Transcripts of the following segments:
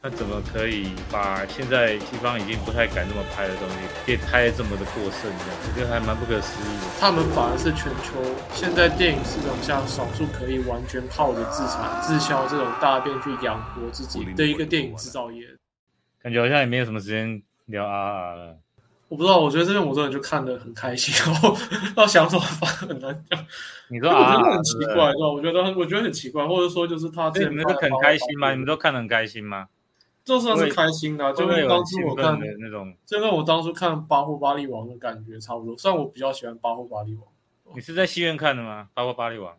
他怎么可以把现在西方已经不太敢那么拍的东西，可以拍这么的过剩？这样，这个还蛮不可思议的。他们反而是全球现在电影市场下少数可以完全靠着自产自销这种大片去养活自己的一个电影制造业。感觉好像也没有什么时间聊 RR 了。我不知道，我觉得这边我真的就看得很开心，然后到想什么办很难讲。你说我觉得很奇怪，是吧？我觉得很我觉得很奇怪，或者说就是他之前对你们都很开心吗？你们都看得很开心吗？就算是开心的啊，就跟当初我看的那种。就跟我当初看《巴霍巴利王》的感觉差不多。虽然我比较喜欢《巴霍巴利王》，你是在戏院看的吗？巴霍巴利王？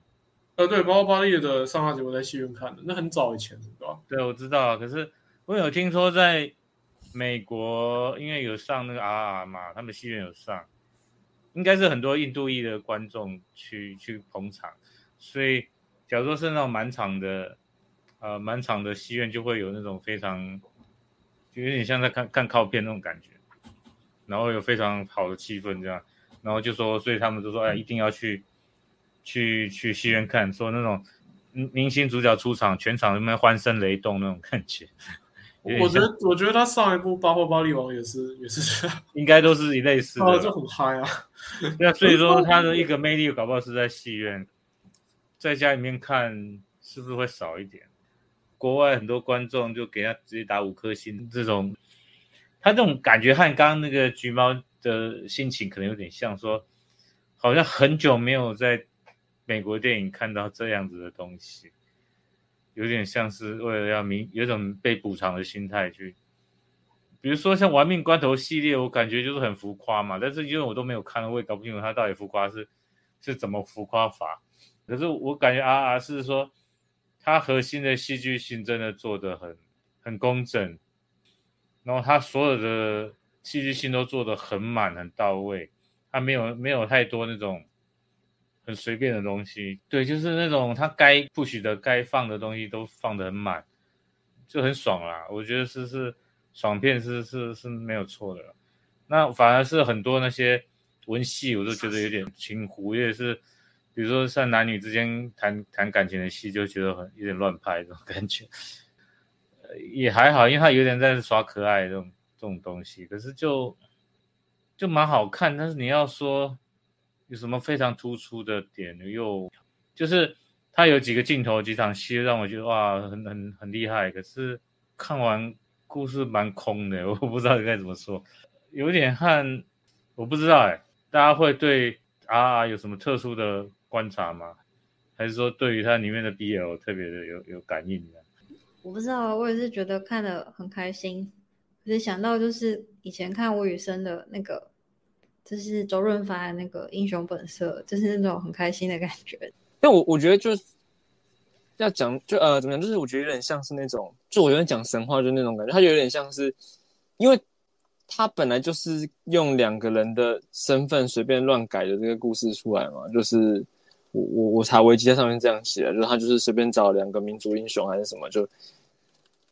呃，对，《巴霍巴利》的上下集我在戏院看的，那很早以前，对吧？对，我知道啊。可是我有听说在美国，因为有上那个 RR 嘛，他们戏院有上，应该是很多印度裔的观众去去捧场，所以假如说是那种满场的，呃，满场的戏院就会有那种非常，就有点像在看看靠片那种感觉，然后有非常好的气氛这样，然后就说，所以他们就说，哎，一定要去去去戏院看，说那种明明星主角出场，全场那边欢声雷动那种感觉。我觉得，我觉得他上一部《巴霍巴利王》也是也是这样，应该都是一类似的，就，很嗨啊。对啊，所以说 他的一个魅力，搞不好是在戏院，在家里面看是不是会少一点？国外很多观众就给他直接打五颗星，这种他这种感觉和刚刚那个橘猫的心情可能有点像，说好像很久没有在美国电影看到这样子的东西，有点像是为了要弥有种被补偿的心态去。比如说像《玩命关头》系列，我感觉就是很浮夸嘛，但是因为我都没有看，我也搞不清楚他到底浮夸是是怎么浮夸法。可是我感觉 R R 是说，它核心的戏剧性真的做得很很工整，然后它所有的戏剧性都做得很满很到位，它没有没有太多那种很随便的东西。对，就是那种它该不许的、该放的东西都放得很满，就很爽啦。我觉得是是爽片是是是没有错的。那反而是很多那些文戏，我都觉得有点轻忽，也是，比如说像男女之间谈谈感情的戏，就觉得很有点乱拍这种感觉。呃，也还好，因为他有点在耍可爱这种这种东西，可是就就蛮好看。但是你要说有什么非常突出的点，又就是他有几个镜头、几场戏让我觉得哇，很很很厉害。可是看完故事蛮空的，我不知道该怎么说，有点和我不知道哎，大家会对啊有什么特殊的观察吗？还是说对于它里面的 BL 特别的有有感应的？我不知道，我也是觉得看得很开心，可是想到就是以前看吴宇森的那个，就是周润发的那个《英雄本色》，就是那种很开心的感觉。因为我我觉得就是要讲就呃怎么讲，就是我觉得有点像是那种，就我有点讲神话，就那种感觉，它有点像是，因为他本来就是用两个人的身份随便乱改的这个故事出来嘛，就是我我我查维基在上面这样写，就是他就是随便找两个民族英雄还是什么，就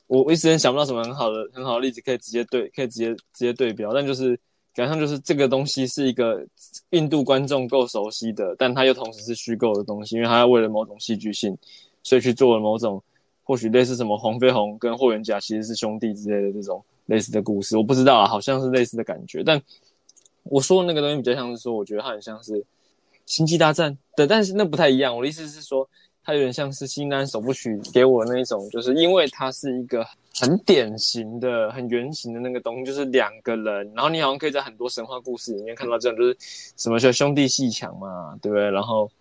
我我一时间想不到什么很好的很好的例子可以直接对可以直接直接对标，但就是感觉上就是这个东西是一个印度观众够熟悉的，但它又同时是虚构的东西，因为它要为了某种戏剧性，所以去做了某种或许类似什么黄飞鸿跟霍元甲其实是兄弟之类的这种类似的故事，我不知道啊，好像是类似的感觉，但我说的那个东西比较像是说，我觉得它很像是星际大战对，但是那不太一样。我的意思是说，它有点像是新安首部曲给我那一种，就是因为它是一个很典型的、很圆形的那个东西，就是两个人，然后你好像可以在很多神话故事里面看到这样，就是什么叫兄弟戏强嘛，对不对？然后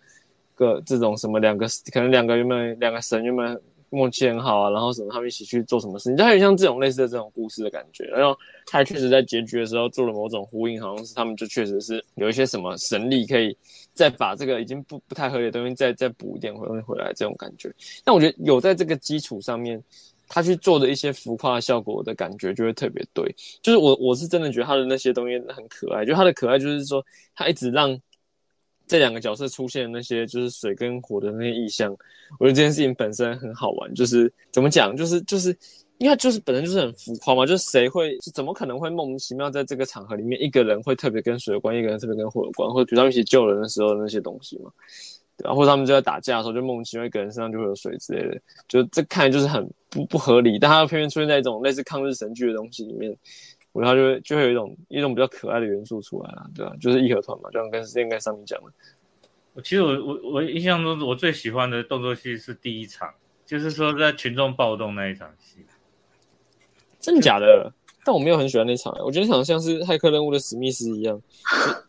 个这种什么两个可能两个原本两个神原本默契很好啊，然后什么他们一起去做什么事情，就有点像这种类似的这种故事的感觉。然后他确实在结局的时候做了某种呼应，好像是他们就确实是有一些什么神力可以再把这个已经不不太合理的东西再再补一点回回来这种感觉。但我觉得有在这个基础上面，他去做的一些浮夸效果的感觉就会特别对。就是我我是真的觉得他的那些东西很可爱，就他的可爱就是说他一直让。这两个角色出现的那些就是水跟火的那些意象，我觉得这件事情本身很好玩。就是怎么讲，就是就是，因为就是本身就是很浮夸嘛，就是谁会是怎么可能会莫名其妙在这个场合里面，一个人会特别跟水有关，一个人特别跟火有关，或者比如他们一起救人的时候那些东西嘛。对吧？或者他们就在打架的时候，就莫名其妙一个人身上就会有水之类的，就这看来就是很不不合理，但他偏偏出现在一种类似抗日神剧的东西里面，我觉得他就会就会有一种一种比较可爱的元素出来了，对吧？就是义和团嘛，就像跟之前跟上面讲的。我其实我我我印象中我最喜欢的动作戏是第一场，就是说在群众暴动那一场戏。真的假的？但我没有很喜欢那场，我觉得那场像是骇客任务的史密斯一样。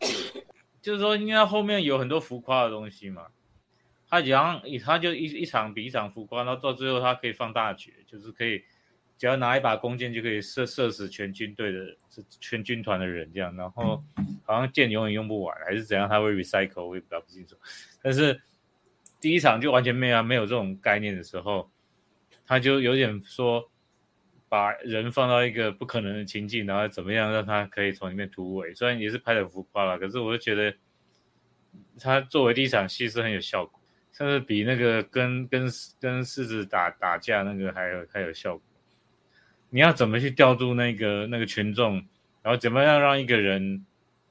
就是说，因为后面有很多浮夸的东西嘛，他讲他就一一场比一场浮夸，然后到最后他可以放大决，就是可以只要拿一把弓箭就可以射射死全军队的全军团的人这样，然后好像箭永远用不完还是怎样，他会 recycle，我也不不清楚。但是第一场就完全没有没有这种概念的时候，他就有点说。把人放到一个不可能的情境，然后怎么样让他可以从里面突围？虽然也是拍的浮夸了，可是我就觉得他作为第一场戏是很有效果，甚至比那个跟跟跟狮子打打架那个还有还有效果。你要怎么去调度那个那个群众，然后怎么样让一个人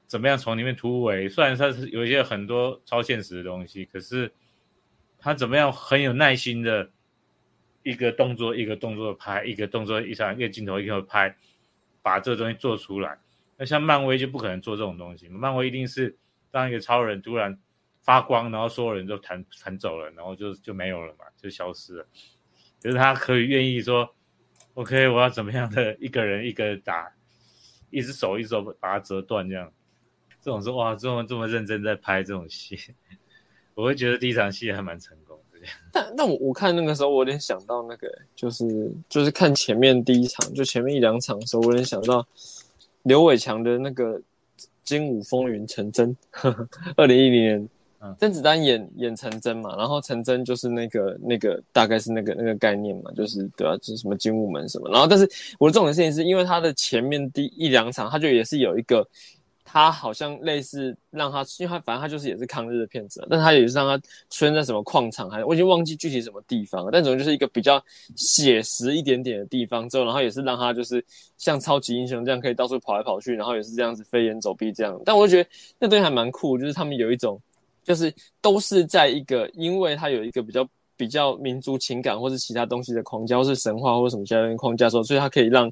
怎么样从里面突围？虽然他是有一些很多超现实的东西，可是他怎么样很有耐心的。一个动作一个动作拍，一个动作一场一个镜头一个拍，把这个东西做出来。那像漫威就不可能做这种东西，漫威一定是当一个超人突然发光，然后所有人都弹弹走了，然后就就没有了嘛，就消失了。就是他可以愿意说，OK，我要怎么样的一个人一个打，一只手一只手把它折断这样。这种是哇，这么这么认真在拍这种戏，我会觉得第一场戏还蛮成功的。但但我我看那个时候，我有点想到那个，就是就是看前面第一场，就前面一两场的时候，我有点想到刘伟强的那个《精武风云》成真，二零一零年，甄子丹演演陈真嘛，然后陈真就是那个那个大概是那个那个概念嘛，就是对啊，就是什么精武门什么，然后但是我的重点事情是因为他的前面第一两场，他就也是有一个。他好像类似让他，因为他反正他就是也是抗日的片子，但他也是让他出现在什么矿场，还我已经忘记具体什么地方了。但总之就是一个比较写实一点点的地方之后，然后也是让他就是像超级英雄这样可以到处跑来跑去，然后也是这样子飞檐走壁这样。但我觉得那东西还蛮酷，就是他们有一种，就是都是在一个，因为他有一个比较比较民族情感或是其他东西的框架，或是神话或者什么其他框架时候，所以他可以让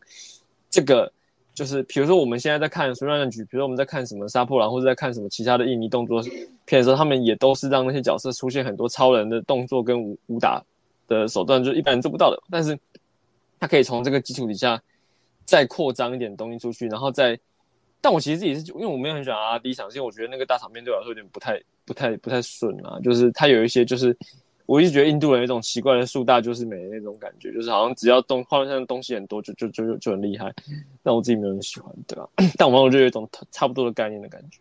这个。就是，比如说我们现在在看《水乱局》，比如说我们在看什么《杀破狼》，或者在看什么其他的印尼动作片的时候，他们也都是让那些角色出现很多超人的动作跟武武打的手段，就一般人做不到的。但是，他可以从这个基础底下再扩张一点东西出去，然后再……但我其实自己是因为我没有很喜欢啊第一场戏，我觉得那个大场面对我来说有点不太、不太、不太顺啊。就是他有一些就是。我一直觉得印度人有一种奇怪的树大就是美的那种感觉，就是好像只要东画面上的东西很多，就就就就很厉害。但我自己没有很喜欢，对吧？但我我就有一种差不多的概念的感觉。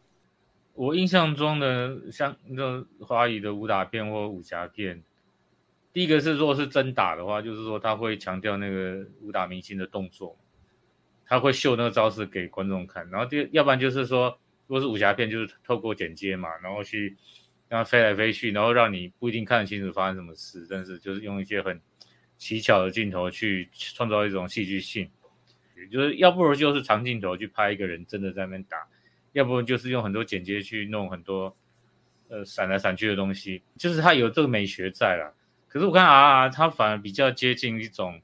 我印象中的像那种华语的武打片或武侠片，第一个是如果是真打的话，就是说他会强调那个武打明星的动作，他会秀那个招式给观众看。然后第要不然就是说，如果是武侠片，就是透过剪接嘛，然后去。让它飞来飞去，然后让你不一定看得清楚发生什么事，但是就是用一些很奇巧的镜头去创造一种戏剧性，就是要不如就是长镜头去拍一个人真的在那边打，要不就是用很多剪接去弄很多呃闪来闪去的东西，就是他有这个美学在了。可是我看 R R 它反而比较接近一种，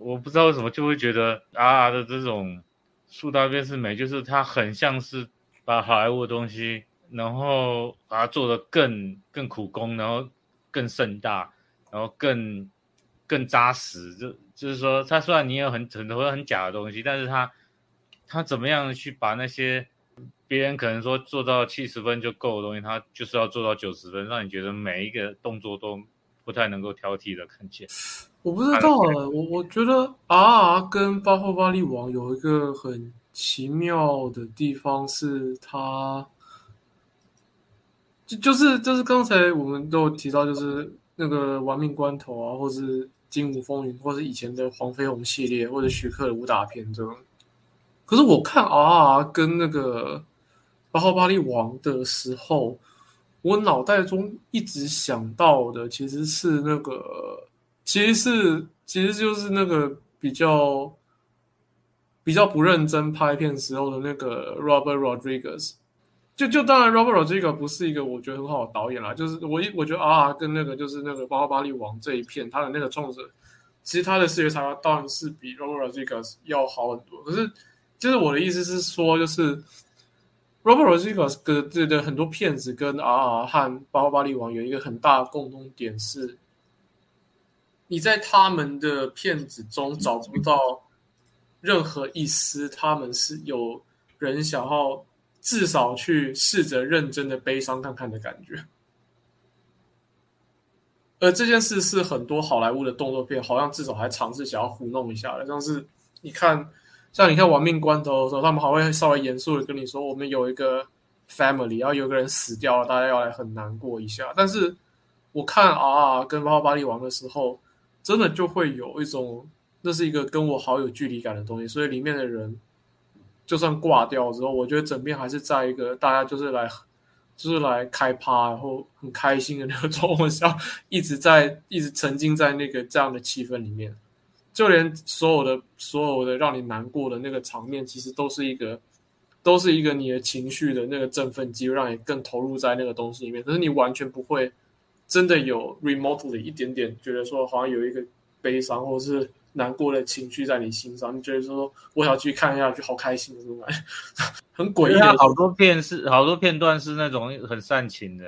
我不知道为什么就会觉得啊的这种树大便是美，就是它很像是把好莱坞的东西。然后把它做的更更苦工，然后更盛大，然后更更扎实。就就是说，它虽然你有很很多很假的东西，但是它它怎么样去把那些别人可能说做到七十分就够的东西，它就是要做到九十分，让你觉得每一个动作都不太能够挑剔的看见。我不知道啊，我我觉得 R 跟《巴霍巴利王》有一个很奇妙的地方，是它。就就是就是刚才我们都有提到，就是那个玩命关头啊，或是金武风云，或是以前的黄飞鸿系列，或者徐克的武打片这种。可是我看 R 跟那个八号巴利王的时候，我脑袋中一直想到的其实是那个，其实是其实就是那个比较比较不认真拍片时候的那个 Robert Rodriguez。就就当然，Robert Rodriguez 不是一个我觉得很好的导演啦，就是我一我觉得啊，跟那个就是那个《巴巴利王》这一片，他的那个创作者，其实他的视觉才华当然是比 Robert Rodriguez 要好很多。可是，就是我的意思是说，就是 Robert Rodriguez 的的很多片子跟 R 和《巴巴利王》有一个很大的共同点是，你在他们的片子中找不到任何一丝他们是有人想要。至少去试着认真的悲伤看看的感觉，而这件事是很多好莱坞的动作片好像至少还尝试想要糊弄一下的，像是你看，像你看《亡命关头》的时候，他们还会稍微严肃的跟你说，我们有一个 family，然后有个人死掉了，大家要来很难过一下。但是我看 R 跟《巴巴利王》的时候，真的就会有一种，那是一个跟我好有距离感的东西，所以里面的人。就算挂掉之后，我觉得整片还是在一个大家就是来，就是来开趴，然后很开心的那个状况下，一直在一直沉浸在那个这样的气氛里面。就连所有的所有的让你难过的那个场面，其实都是一个，都是一个你的情绪的那个振奋剂，让你更投入在那个东西里面。可是你完全不会真的有 remotely 一点点觉得说，好像有一个悲伤或者是。难过的情绪在你心上，你觉得说我想去看一下就，好开心的这种感觉，很诡异。好多片是好多片段是那种很煽情的，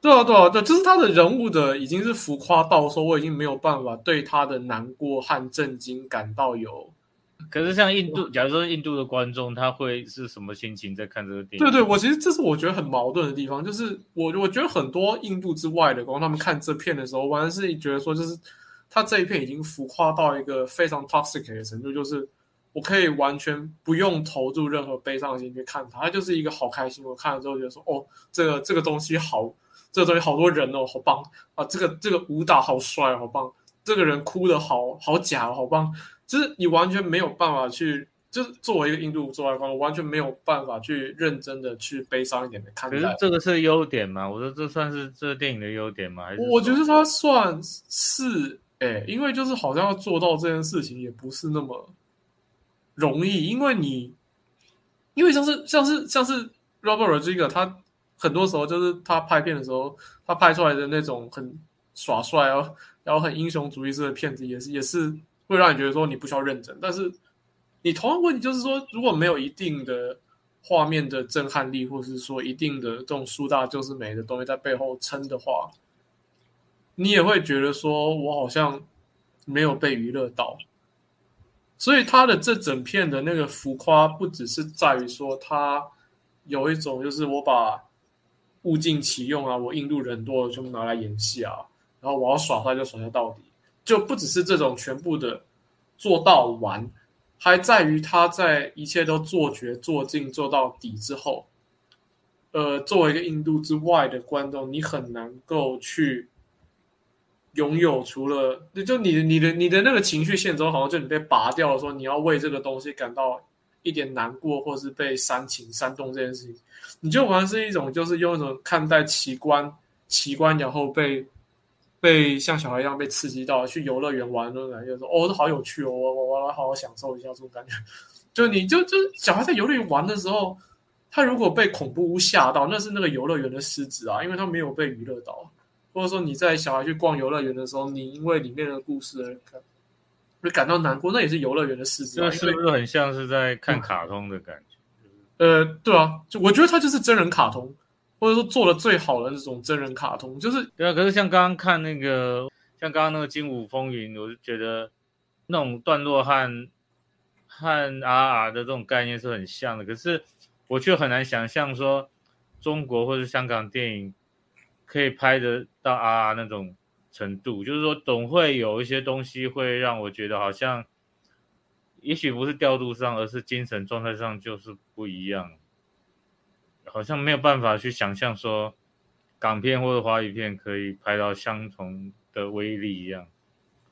对啊对啊对，就是他的人物的已经是浮夸到说我已经没有办法对他的难过和震惊感到有。可是像印度，假如说印度的观众，他会是什么心情在看这个电影？对对，我其实这是我觉得很矛盾的地方，就是我我觉得很多印度之外的观众，他们看这片的时候，完全是觉得说就是。他这一片已经浮夸到一个非常 toxic 的程度，就是我可以完全不用投入任何悲伤的心去看它，它就是一个好开心。我看了之后觉得说，哦，这个这个东西好，这个东西好多人哦，好棒啊！这个这个舞蹈好帅，好棒！这个人哭的好好假，好棒！就是你完全没有办法去，就是作为一个印度做外观，我完全没有办法去认真的去悲伤一点的看待。可是这个是优点吗？我说这算是这个电影的优点吗？还是我觉得它算是。哎，因为就是好像要做到这件事情也不是那么容易，因为你，因为像是像是像是 Robert Rodriguez，他很多时候就是他拍片的时候，他拍出来的那种很耍帅哦，然后很英雄主义式的片子，也是也是会让你觉得说你不需要认真。但是你同样问题就是说，如果没有一定的画面的震撼力，或是说一定的这种苏大就是美的东西在背后撑的话。你也会觉得说，我好像没有被娱乐到，所以他的这整片的那个浮夸，不只是在于说他有一种就是我把物尽其用啊，我印度人多了就拿来演戏啊，然后我要耍帅就耍帅到底，就不只是这种全部的做到完，还在于他在一切都做绝做尽做到底之后，呃，作为一个印度之外的观众，你很难够去。拥有除了就你的你的你的那个情绪线中，好像就你被拔掉了，说你要为这个东西感到一点难过，或是被煽情煽动这件事情，你就好像是一种就是用一种看待奇观奇观，然后被被像小孩一样被刺激到去游乐园玩那种感觉，说哦，这好有趣哦，我我我来好好享受一下这种感觉。就你就就小孩在游乐园玩的时候，他如果被恐怖屋吓到，那是那个游乐园的失职啊，因为他没有被娱乐到。或者说你在小孩去逛游乐园的时候，你因为里面的故事而感会感到难过，那也是游乐园的事情。这是不是很像是在看卡通的感觉？呃，对啊，就我觉得它就是真人卡通，或者说做的最好的那种真人卡通，就是对啊。可是像刚刚看那个，像刚刚那个《精武风云》，我就觉得那种段落和和 R R 的这种概念是很像的，可是我却很难想象说中国或者香港电影。可以拍得到啊那种程度，就是说总会有一些东西会让我觉得好像，也许不是调度上，而是精神状态上就是不一样，好像没有办法去想象说港片或者华语片可以拍到相同的威力一样。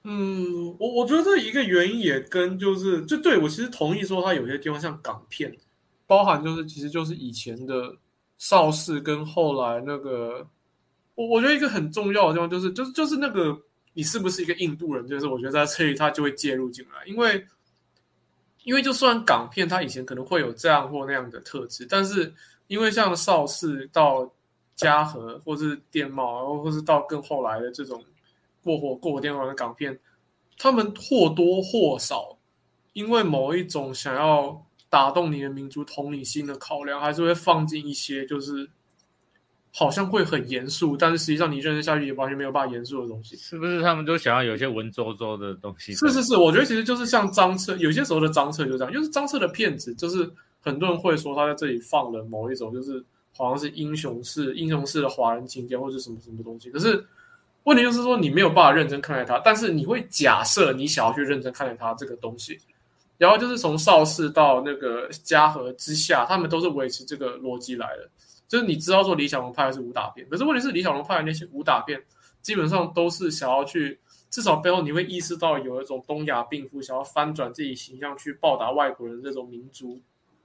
嗯，我我觉得这一个原因也跟就是就对我其实同意说，它有些地方像港片，包含就是其实就是以前的邵氏跟后来那个。我我觉得一个很重要的地方就是，就是就是那个你是不是一个印度人，就是我觉得在这里他就会介入进来，因为因为就算港片它以前可能会有这样或那样的特质，但是因为像邵氏到嘉禾，或是电贸，然后或是到更后来的这种过火过火电话的港片，他们或多或少因为某一种想要打动你的民族同理心的考量，还是会放进一些就是好像会很严肃，但是实际上你认真下去也完全没有办法严肃的东西。是不是他们都想要有些文绉绉的东西？是是是，我觉得其实就是像张彻，有些时候的张彻就这样，就是张彻的骗子，就是很多人会说他在这里放了某一种，就是好像是英雄式、英雄式的华人情节或者什么什么东西。可是问题就是说，你没有办法认真看待他，但是你会假设你想要去认真看待他这个东西。然后就是从邵氏到那个嘉禾之下，他们都是维持这个逻辑来的。就是你知道说李小龙拍的是武打片，可是问题是李小龙拍的那些武打片，基本上都是想要去，至少背后你会意识到有一种东亚病夫想要翻转自己形象去报答外国人这种民族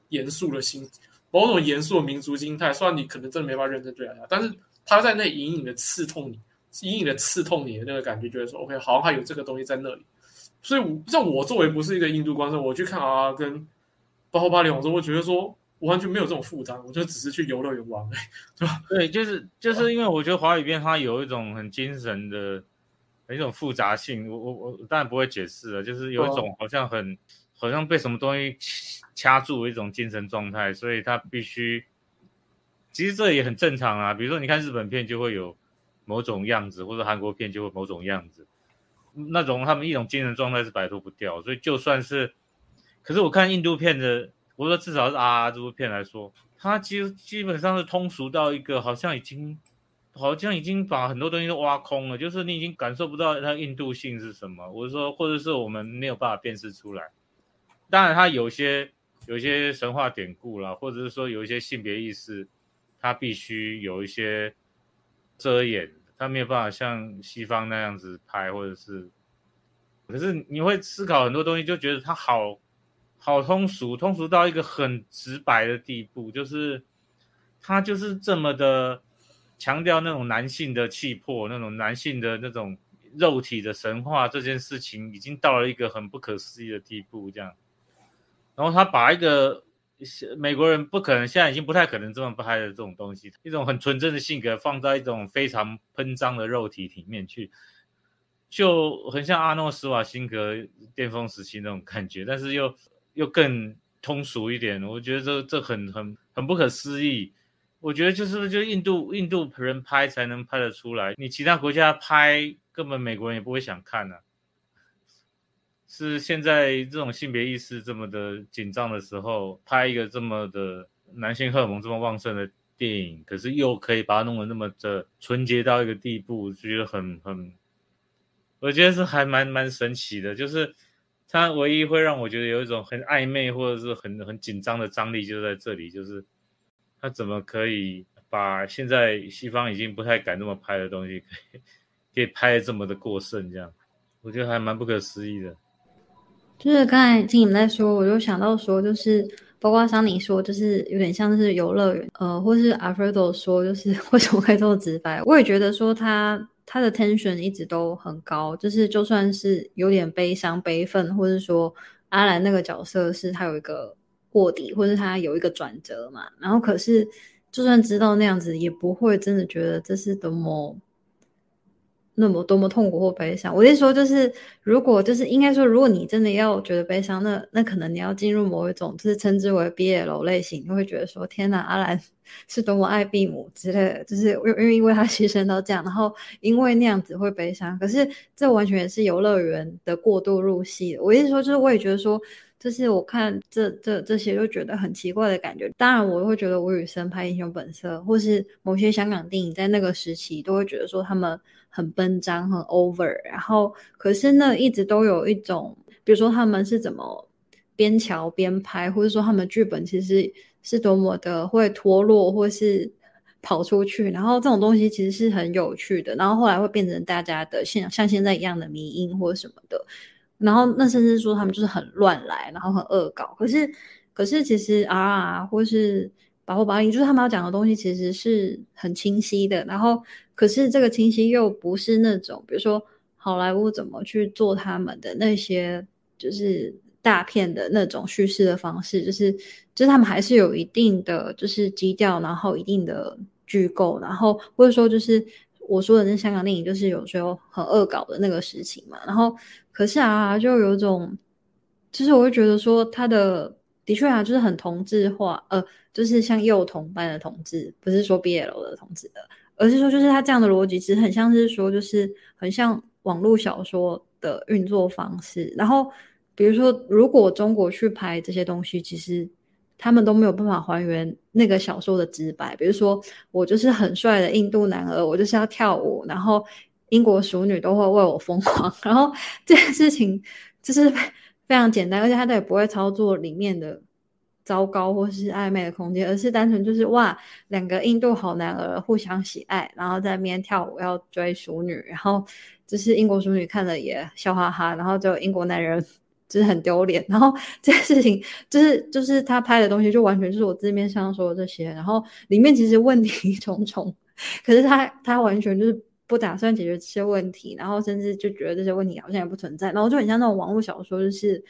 严肃的心，某种严肃的民族心态。虽然你可能真的没法认真对待他，但是他在那隐隐的刺痛你，隐隐的刺痛你的那个感觉，觉得说 OK，好像还有这个东西在那里。所以像我作为不是一个印度观众，我去看啊跟《包括巴里王》之后，我觉得说。完全没有这种负担，我就只是去游乐园玩，对吧？对，就是就是因为我觉得华语片它有一种很精神的一种复杂性，我我我当然不会解释了，就是有一种好像很好像被什么东西掐住一种精神状态，所以它必须，其实这也很正常啊。比如说你看日本片就会有某种样子，或者韩国片就会某种样子，那种他们一种精神状态是摆脱不掉，所以就算是，可是我看印度片的。我说，至少是啊这部片来说，它基基本上是通俗到一个好像已经，好像已经把很多东西都挖空了，就是你已经感受不到它印度性是什么。我说，或者是我们没有办法辨识出来。当然，它有些有些神话典故啦，或者是说有一些性别意识，它必须有一些遮掩，它没有办法像西方那样子拍，或者是，可是你会思考很多东西，就觉得它好。好通俗，通俗到一个很直白的地步，就是他就是这么的强调那种男性的气魄，那种男性的那种肉体的神话，这件事情已经到了一个很不可思议的地步。这样，然后他把一个美国人不可能，现在已经不太可能这么拍的这种东西，一种很纯真的性格放在一种非常喷张的肉体里面去，就很像阿诺·斯瓦辛格巅峰时期那种感觉，但是又。又更通俗一点，我觉得这这很很很不可思议。我觉得就是就印度印度人拍才能拍得出来，你其他国家拍根本美国人也不会想看呢。是现在这种性别意识这么的紧张的时候，拍一个这么的男性荷尔蒙这么旺盛的电影，可是又可以把它弄得那么的纯洁到一个地步，就觉得很很，我觉得是还蛮蛮神奇的，就是。他唯一会让我觉得有一种很暧昧或者是很很紧张的张力，就在这里，就是他怎么可以把现在西方已经不太敢那么拍的东西，可以可以拍的这么的过剩，这样我觉得还蛮不可思议的。就是刚才听你们在说，我就想到说，就是包括像你说，就是有点像是游乐园，呃，或是阿弗多说，就是 为什么可以这么直白？我也觉得说他。他的 tension 一直都很高，就是就算是有点悲伤、悲愤，或者说阿兰那个角色是他有一个卧底，或者他有一个转折嘛，然后可是就算知道那样子，也不会真的觉得这是多么。那么多么痛苦或悲伤，我是说，就是如果就是应该说，如果你真的要觉得悲伤，那那可能你要进入某一种，就是称之为毕业楼类型，你会觉得说，天哪，阿兰是多么爱毕母之类的，就是因为因为他牺牲到这样，然后因为那样子会悲伤。可是这完全也是游乐园的过度入戏。我意思说，就是我也觉得说，就是我看这这这些就觉得很奇怪的感觉。当然，我会觉得吴宇森拍《英雄本色》，或是某些香港电影在那个时期，都会觉得说他们。很奔张，很 over，然后可是呢，一直都有一种，比如说他们是怎么边瞧边拍，或者说他们剧本其实是多么的会脱落，或是跑出去，然后这种东西其实是很有趣的，然后后来会变成大家的现像现在一样的迷音或什么的，然后那甚至说他们就是很乱来，然后很恶搞，可是可是其实啊，或是。保护保你，就是他们要讲的东西其实是很清晰的，然后可是这个清晰又不是那种，比如说好莱坞怎么去做他们的那些，就是大片的那种叙事的方式，就是就是他们还是有一定的就是基调，然后一定的剧构，然后或者说就是我说的那香港电影，就是有时候很恶搞的那个事情嘛。然后可是啊，就有种，就是我会觉得说他的的确啊，就是很同质化，呃，就是像幼童般的同志，不是说 BL 的同志的，而是说就是他这样的逻辑，其实很像是说，就是很像网络小说的运作方式，然后。比如说，如果中国去拍这些东西，其实他们都没有办法还原那个小说的直白。比如说，我就是很帅的印度男儿，我就是要跳舞，然后英国熟女都会为我疯狂。然后这件事情就是非常简单，而且他也不会操作里面的糟糕或是暧昧的空间，而是单纯就是哇，两个印度好男儿互相喜爱，然后在那边跳舞要追熟女，然后就是英国熟女看了也笑哈哈，然后就英国男人。就是很丢脸，然后 这件事情就是就是他拍的东西就完全就是我字面上说的这些，然后里面其实问题 重重，可是他他完全就是不打算解决这些问题，然后甚至就觉得这些问题好像也不存在，然后就很像那种网络小说，就是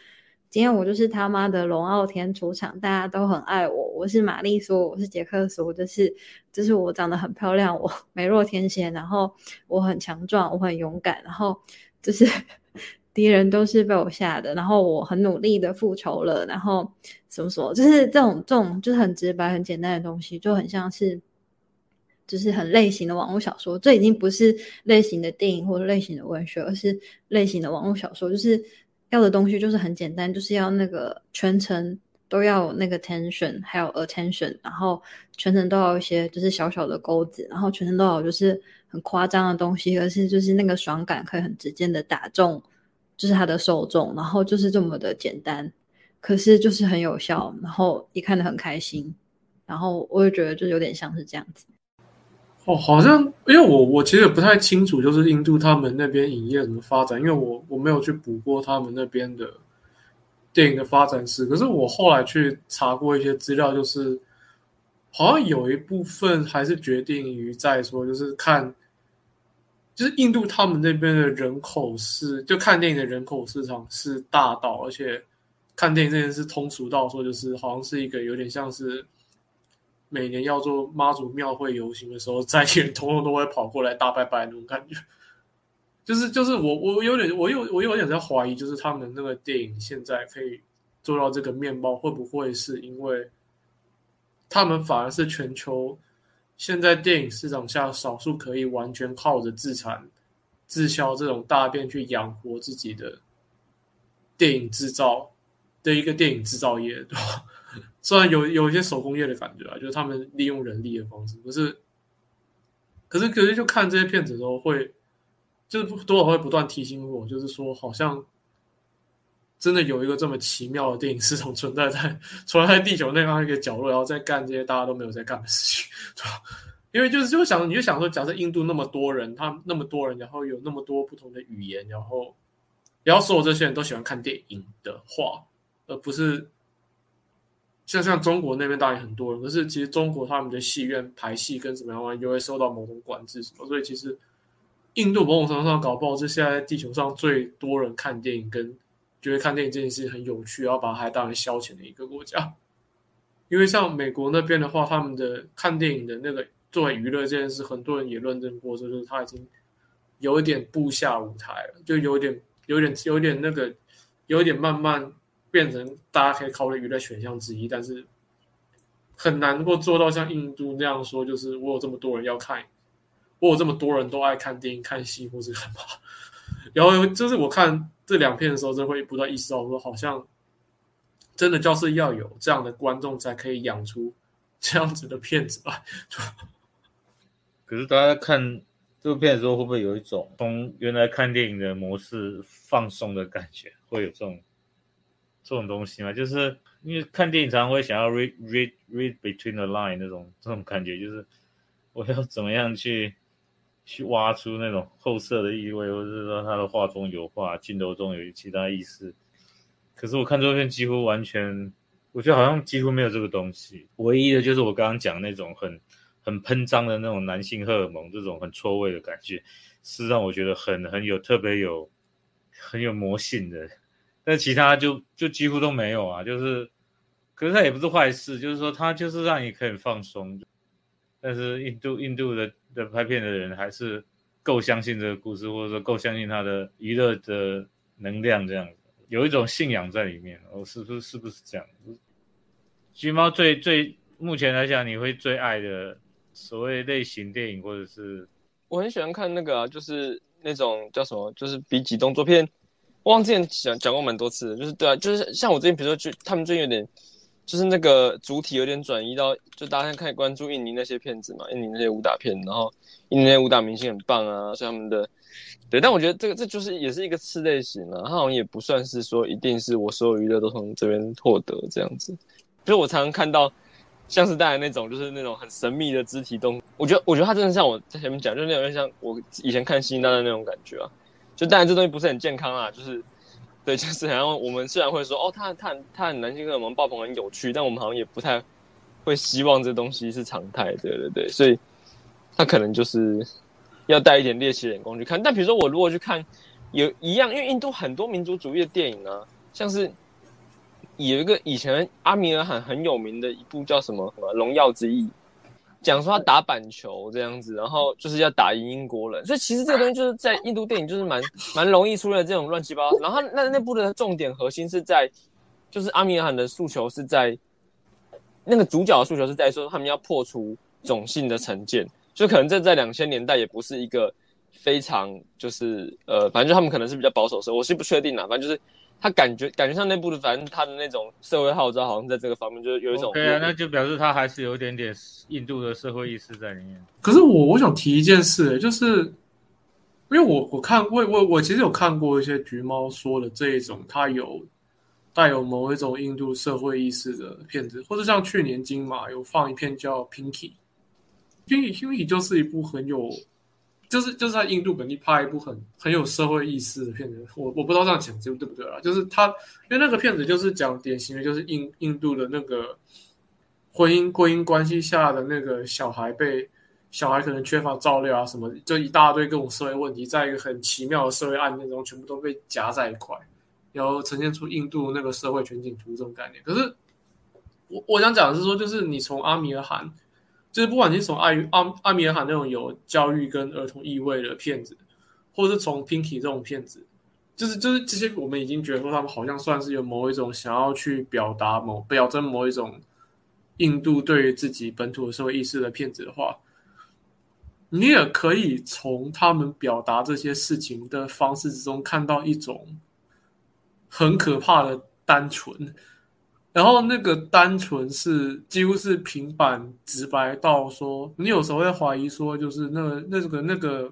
今天我就是他妈的龙傲天出场，大家都很爱我，我是玛丽苏，我是杰克苏，就是就是我长得很漂亮，我美若天仙，然后我很强壮，我很勇敢，然后就是。敌人都是被我吓的，然后我很努力的复仇了，然后什么什么，就是这种这种就是很直白、很简单的东西，就很像是，就是很类型的网络小说。这已经不是类型的电影或者类型的文学，而是类型的网络小说。就是要的东西就是很简单，就是要那个全程都要那个 tension，还有 attention，然后全程都要一些就是小小的钩子，然后全程都要就是很夸张的东西，而是就是那个爽感可以很直接的打中。就是它的受众，然后就是这么的简单，可是就是很有效，然后也看得很开心，然后我也觉得就有点像是这样子。哦，好像因为我我其实也不太清楚，就是印度他们那边影业怎么发展，因为我我没有去补过他们那边的电影的发展史。可是我后来去查过一些资料，就是好像有一部分还是决定于在说，就是看。就是印度他们那边的人口是，就看电影的人口市场是大到，而且看电影这件事通俗到说，就是好像是一个有点像是每年要做妈祖庙会游行的时候，在地人统统都会跑过来大拜拜那种感觉。就是就是我我有点我有我有点在怀疑，就是他们那个电影现在可以做到这个面貌，会不会是因为他们反而是全球？现在电影市场下，少数可以完全靠着自产、自销这种大片去养活自己的电影制造的一个电影制造业，对吧？虽然有有一些手工业的感觉啊，就是他们利用人力的方式，可是，可是，可是，就看这些片子的时候，会就是多少会不断提醒我，就是说，好像。真的有一个这么奇妙的电影市场存在在 存在在地球那样一个角落，然后在干这些大家都没有在干的事情，对吧？因为就是就想你就想说，假设印度那么多人，他那么多人，然后有那么多不同的语言，然后然后所有这些人都喜欢看电影的话，而不是像像中国那边当然很多人，可是其实中国他们的戏院排戏跟怎么样，就会受到某种管制什么，所以其实印度某种程度上搞不好是现在地球上最多人看电影跟。觉得看电影这件事很有趣，然后把它还当成消遣的一个国家。因为像美国那边的话，他们的看电影的那个作为娱乐这件事，很多人也论证过，就是他已经有一点步下舞台了，就有点、有点、有点那个，有点慢慢变成大家可以考虑娱乐选项之一，但是很难够做到像印度那样说，就是我有这么多人要看，我有这么多人都爱看电影、看戏或者干嘛。然后就是我看。这两片的时候，就会不断意识到说，好像真的就是要有这样的观众，才可以养出这样子的片子吧。可是大家看这部片的时候，会不会有一种从原来看电影的模式放松的感觉？会有这种这种东西吗？就是因为看电影常常会想要 read read read between the line 那种这种感觉，就是我要怎么样去。去挖出那种后色的意味，或者是说他的画中有画，镜头中有其他意思。可是我看这部片几乎完全，我觉得好像几乎没有这个东西。唯一的就是我刚刚讲那种很很喷张的那种男性荷尔蒙，这种很错位的感觉，是让我觉得很很有特别有很有魔性的但其他就就几乎都没有啊。就是，可是它也不是坏事，就是说它就是让你可以放松。但是印度印度的的拍片的人还是够相信这个故事，或者说够相信他的娱乐的能量，这样有一种信仰在里面。哦，是不是是不是这样？橘猫最最目前来讲，你会最爱的所谓类型电影，或者是我很喜欢看那个，就是那种叫什么，就是比几动作片。我忘之前讲讲过蛮多次，就是对啊，就是像我最近比如说，就他们最近有点。就是那个主体有点转移到，就大家开始关注印尼那些片子嘛，印尼那些武打片，然后印尼那些武打明星很棒啊，所以他们的，对，但我觉得这个这就是也是一个次类型啊，它好像也不算是说一定是我所有娱乐都从这边获得这样子，就是我常常看到像是带来那种就是那种很神秘的肢体动，我觉得我觉得他真的像我在前面讲，就是那种像我以前看《星星大战》那种感觉啊，就当然这东西不是很健康啊，就是。对，就是好像我们虽然会说哦，他他他很男性荷尔蒙爆棚很有趣，但我们好像也不太会希望这东西是常态。对对对，所以他可能就是要带一点猎奇眼光去看。但比如说我如果去看有一样，因为印度很多民族主义的电影啊，像是有一个以前阿米尔汗很有名的一部叫什么什么《荣耀之翼》。讲说他打板球这样子，然后就是要打赢英国人，所以其实这个东西就是在印度电影就是蛮蛮容易出现这种乱七八糟。然后那那部的重点核心是在，就是阿米尔汗的诉求是在，那个主角的诉求是在说他们要破除种姓的成见，就可能这在两千年代也不是一个非常就是呃，反正就他们可能是比较保守社，我是不确定啦，反正就是。他感觉感觉上那部的，反正他的那种社会号召，好像在这个方面就是有一种。对啊，那就表示他还是有一点点印度的社会意识在里面。可是我我想提一件事，就是因为我我看我我我其实有看过一些橘猫说的这一种，它有带有某一种印度社会意识的片子，或者像去年金马有放一片叫《Pinky》，Pinky Pinky 就是一部很有。就是就是在印度本地拍一部很很有社会意识的片子，我我不知道这样讲就对不对啊？就是他因为那个片子就是讲典型的，就是印印度的那个婚姻婚姻关系下的那个小孩被小孩可能缺乏照料啊什么，就一大堆各种社会问题，在一个很奇妙的社会案件中全部都被夹在一块，然后呈现出印度那个社会全景图这种概念。可是我我想讲的是说，就是你从阿米尔汗。就是不管你是从阿阿阿米尔汗那种有教育跟儿童意味的片子，或者是从 Pinky 这种片子，就是就是这些，我们已经觉得说他们好像算是有某一种想要去表达某表征某一种印度对于自己本土的社会意识的片子的话，你也可以从他们表达这些事情的方式之中看到一种很可怕的单纯。然后那个单纯是几乎是平板直白到说，你有时候会怀疑说，就是那个那个那个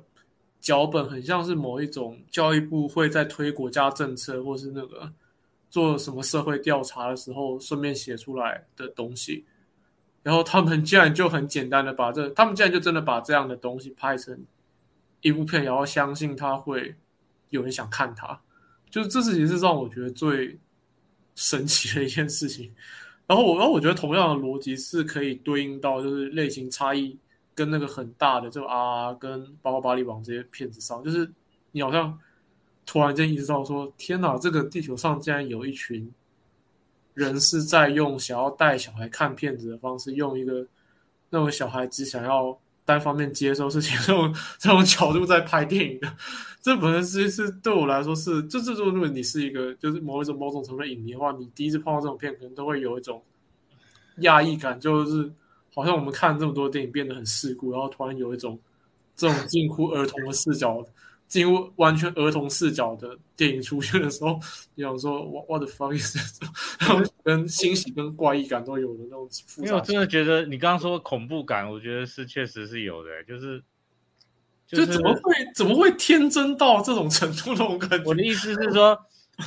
脚本很像是某一种教育部会在推国家政策，或是那个做什么社会调查的时候顺便写出来的东西。然后他们竟然就很简单的把这，他们竟然就真的把这样的东西拍成一部片，然后相信他会有人想看它，就是这事情是让我觉得最。神奇的一件事情，然后我，然后我觉得同样的逻辑是可以对应到就是类型差异跟那个很大的这个啊，跟包括巴黎王这些片子上，就是你好像突然间意识到说，天哪，这个地球上竟然有一群人是在用想要带小孩看片子的方式，用一个那种小孩只想要。单方面接受事情 这种 这种角度在拍电影的，这本身是是对我来说是，就这种如果你是一个就是某一种某种成分影迷的话，你第一次碰到这种片，可能都会有一种压抑感，就是好像我们看这么多电影变得很世故，然后突然有一种这种近乎儿童的视角。几乎完全儿童视角的电影出现的时候，你想说 “what what the fuck is”，然后跟欣喜跟怪异感都有的那种。因为我真的觉得你刚刚说恐怖感，我觉得是确实是有的，就是就怎么会怎么会天真到这种程度那种感觉？我的意思是说，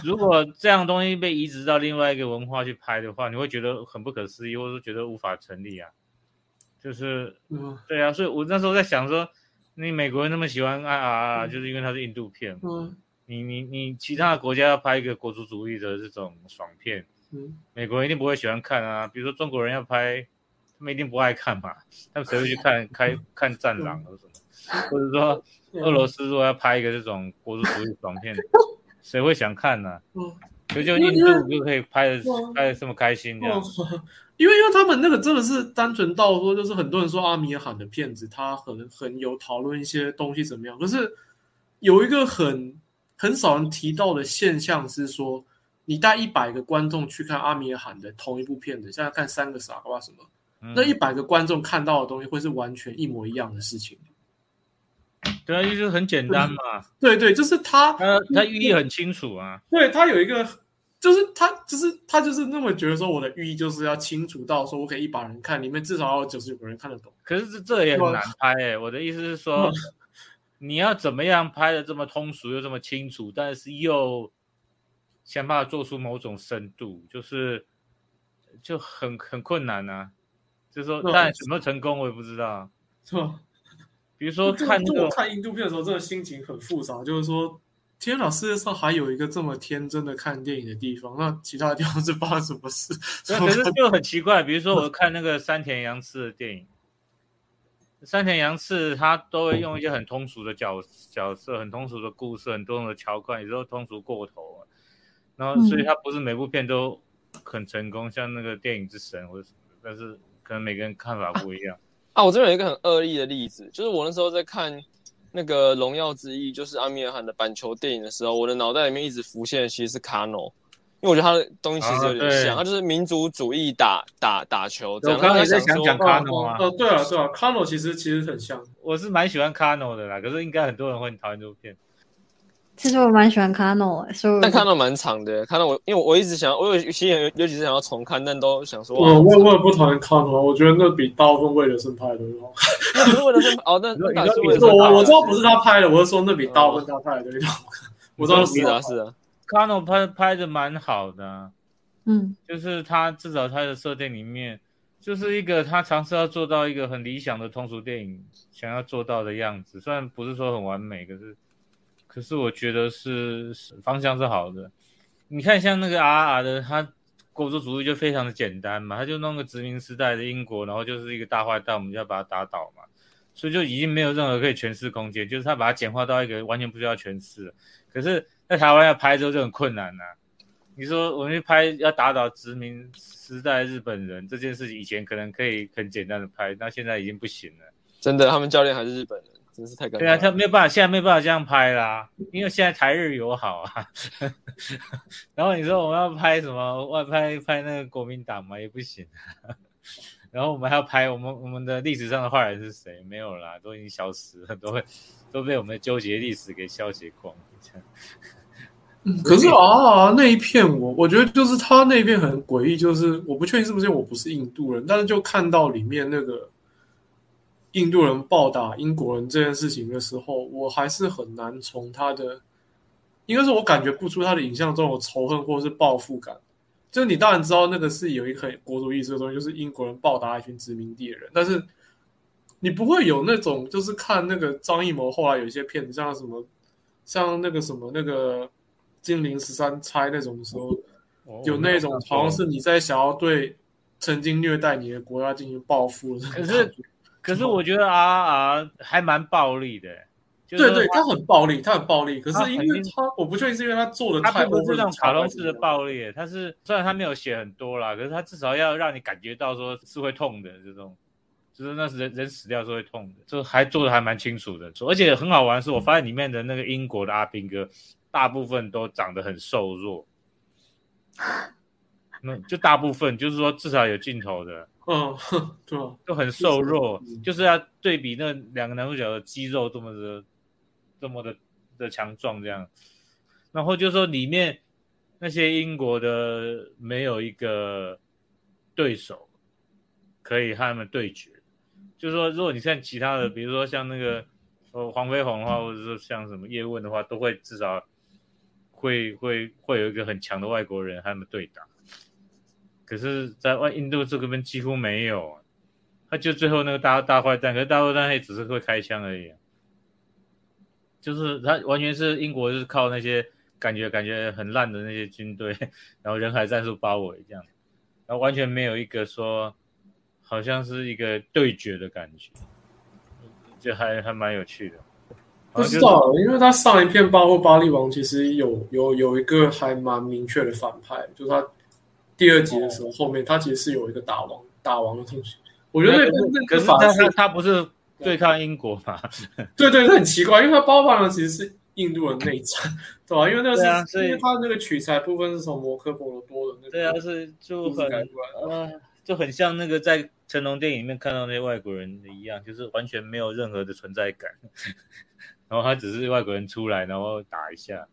如果这样东西被移植到另外一个文化去拍的话，你会觉得很不可思议，或者觉得无法成立啊。就是，对啊，所以我那时候在想说。你美国人那么喜欢啊啊，就是因为它是印度片。嗯，你你你其他的国家要拍一个国族主义的这种爽片，嗯，美国人一定不会喜欢看啊。比如说中国人要拍，他们一定不爱看嘛。他们谁会去看 开看战狼或什么？或者说俄罗斯如果要拍一个这种国族主义爽片，谁会想看呢？嗯，所以就印度就可以拍的拍的这么开心这样。因为因为他们那个真的是单纯到说，就是很多人说阿米尔罕的片子，他很很有讨论一些东西怎么样。可是有一个很很少人提到的现象是说，你带一百个观众去看阿米尔罕的同一部片子，现在看三个傻瓜什么，那一百个观众看到的东西会是完全一模一样的事情。对啊，就是很简单嘛。对对，就是他，他他寓意很清楚啊。对他有一个。就是他，就是他，就是那么觉得说，我的寓意就是要清楚到说，我可以一把人看，里面至少要九十九个人看得懂。可是这这也很难拍诶。我的意思是说，你要怎么样拍的这么通俗又这么清楚，但是又想办法做出某种深度，就是就很很困难呐。就是说，但有没有成功我也不知道。是吧？比如说看那个看印度片的时候，这个心情很复杂，就是说。天哪！世界上还有一个这么天真的看电影的地方，那其他地方是发生什么事？可是 就很奇怪。比如说，我看那个山田洋次的电影，山田洋次他都会用一些很通俗的角角色、很通俗的故事、很多的桥段，有时候通俗过头然后，所以他不是每部片都很成功，像那个电影之神或者什么。但是可能每个人看法不一样 啊。我这边有一个很恶劣的例子，就是我那时候在看。那个荣耀之翼就是阿米尔汗的板球电影的时候，我的脑袋里面一直浮现的其实是卡诺，因为我觉得他的东西其实有点像，他就是民族主义打打打球这样。我刚才在想讲卡诺啊，哦对啊对啊，卡诺其实其实很像，我是蛮喜欢卡诺的啦，可是应该很多人会很讨厌这部片。其实我蛮喜欢卡诺，但卡诺蛮长的。卡诺我因为我一直想，我有其实尤其是想要重看，但都想说，我我也不讨厌卡诺，我觉得那比大部分威尔森拍的好。威尔森哦，那那是我我知道不是他拍的，我是说那比大部分他拍的好看。我知道是啊是啊，卡诺拍拍的蛮好的，嗯，就是他至少他的设定里面，就是一个他尝试要做到一个很理想的通俗电影想要做到的样子，虽然不是说很完美，可是。可是我觉得是方向是好的，你看像那个 R R 的，他国族主义就非常的简单嘛，他就弄个殖民时代的英国，然后就是一个大坏蛋，我们就要把他打倒嘛，所以就已经没有任何可以诠释空间，就是他把它简化到一个完全不需要诠释。可是，在台湾要拍之后就很困难呐。你说我们去拍要打倒殖民时代日本人这件事情，以前可能可以很简单的拍，那现在已经不行了。真的，他们教练还是日本人。真是太尴尬。对啊，他没有办法，现在没有办法这样拍啦，因为现在台日友好啊。然后你说我们要拍什么外拍拍那个国民党嘛，也不行。然后我们还要拍我们我们的历史上的坏人是谁？没有啦，都已经消失了，都会都被我们的纠结历史给消解光。可是啊，那一片我我觉得就是他那一片很诡异，就是我不确定是不是因为我不是印度人，但是就看到里面那个。印度人暴打英国人这件事情的时候，我还是很难从他的，应该是我感觉不出他的影像中有仇恨或是报复感。就是你当然知道那个是有一个很国族意识的东西，就是英国人暴打一群殖民地的人，但是你不会有那种就是看那个张艺谋后来有一些片子，像什么像那个什么那个金陵十三钗那种的时候，有那种好像是你在想要对曾经虐待你的国家进行报复的可是。可是我觉得 R R 还蛮暴力的，对对，他很暴力，他很暴力。可是因为他，我不确定是因为他做的太不是那种卡通式的暴力，他是虽然他没有写很多啦，可是他至少要让你感觉到说是会痛的这种，就是那是人人死掉是会痛的，就还做的还蛮清楚的。而且很好玩是，我发现里面的那个英国的阿兵哥，大部分都长得很瘦弱，那 就大部分就是说至少有镜头的。嗯，对，都很瘦弱，就是要对比那两个男主角的肌肉这么的、这么的的强壮这样。然后就说里面那些英国的没有一个对手可以和他们对决。就是说，如果你像其他的，比如说像那个呃黄飞鸿的话，或者说像什么叶问的话，都会至少会会会有一个很强的外国人和他们对打。可是，在外印度这个边几乎没有，他就最后那个大大坏蛋，可是大坏蛋也只是会开枪而已，就是他完全是英国就是靠那些感觉感觉很烂的那些军队，然后人海战术包围这样，然后完全没有一个说好像是一个对决的感觉，就还还蛮有趣的。不知道，因为他上一片《巴霍巴利王》其实有有有一个还蛮明确的反派，就是他第二集的时候，后面他其实是有一个打王打王的东西。我觉得那那可是他他他不是对抗英国嘛？对对，很奇怪，因为他包办的其实是印度的内战，对吧？因为那个是，因为他那个取材部分是从摩诃婆罗多的那个，对啊，是就很呃，就很像那个在成龙电影里面看到那些外国人的一样，就是完全没有任何的存在感。然后他只是外国人出来，然后打一下，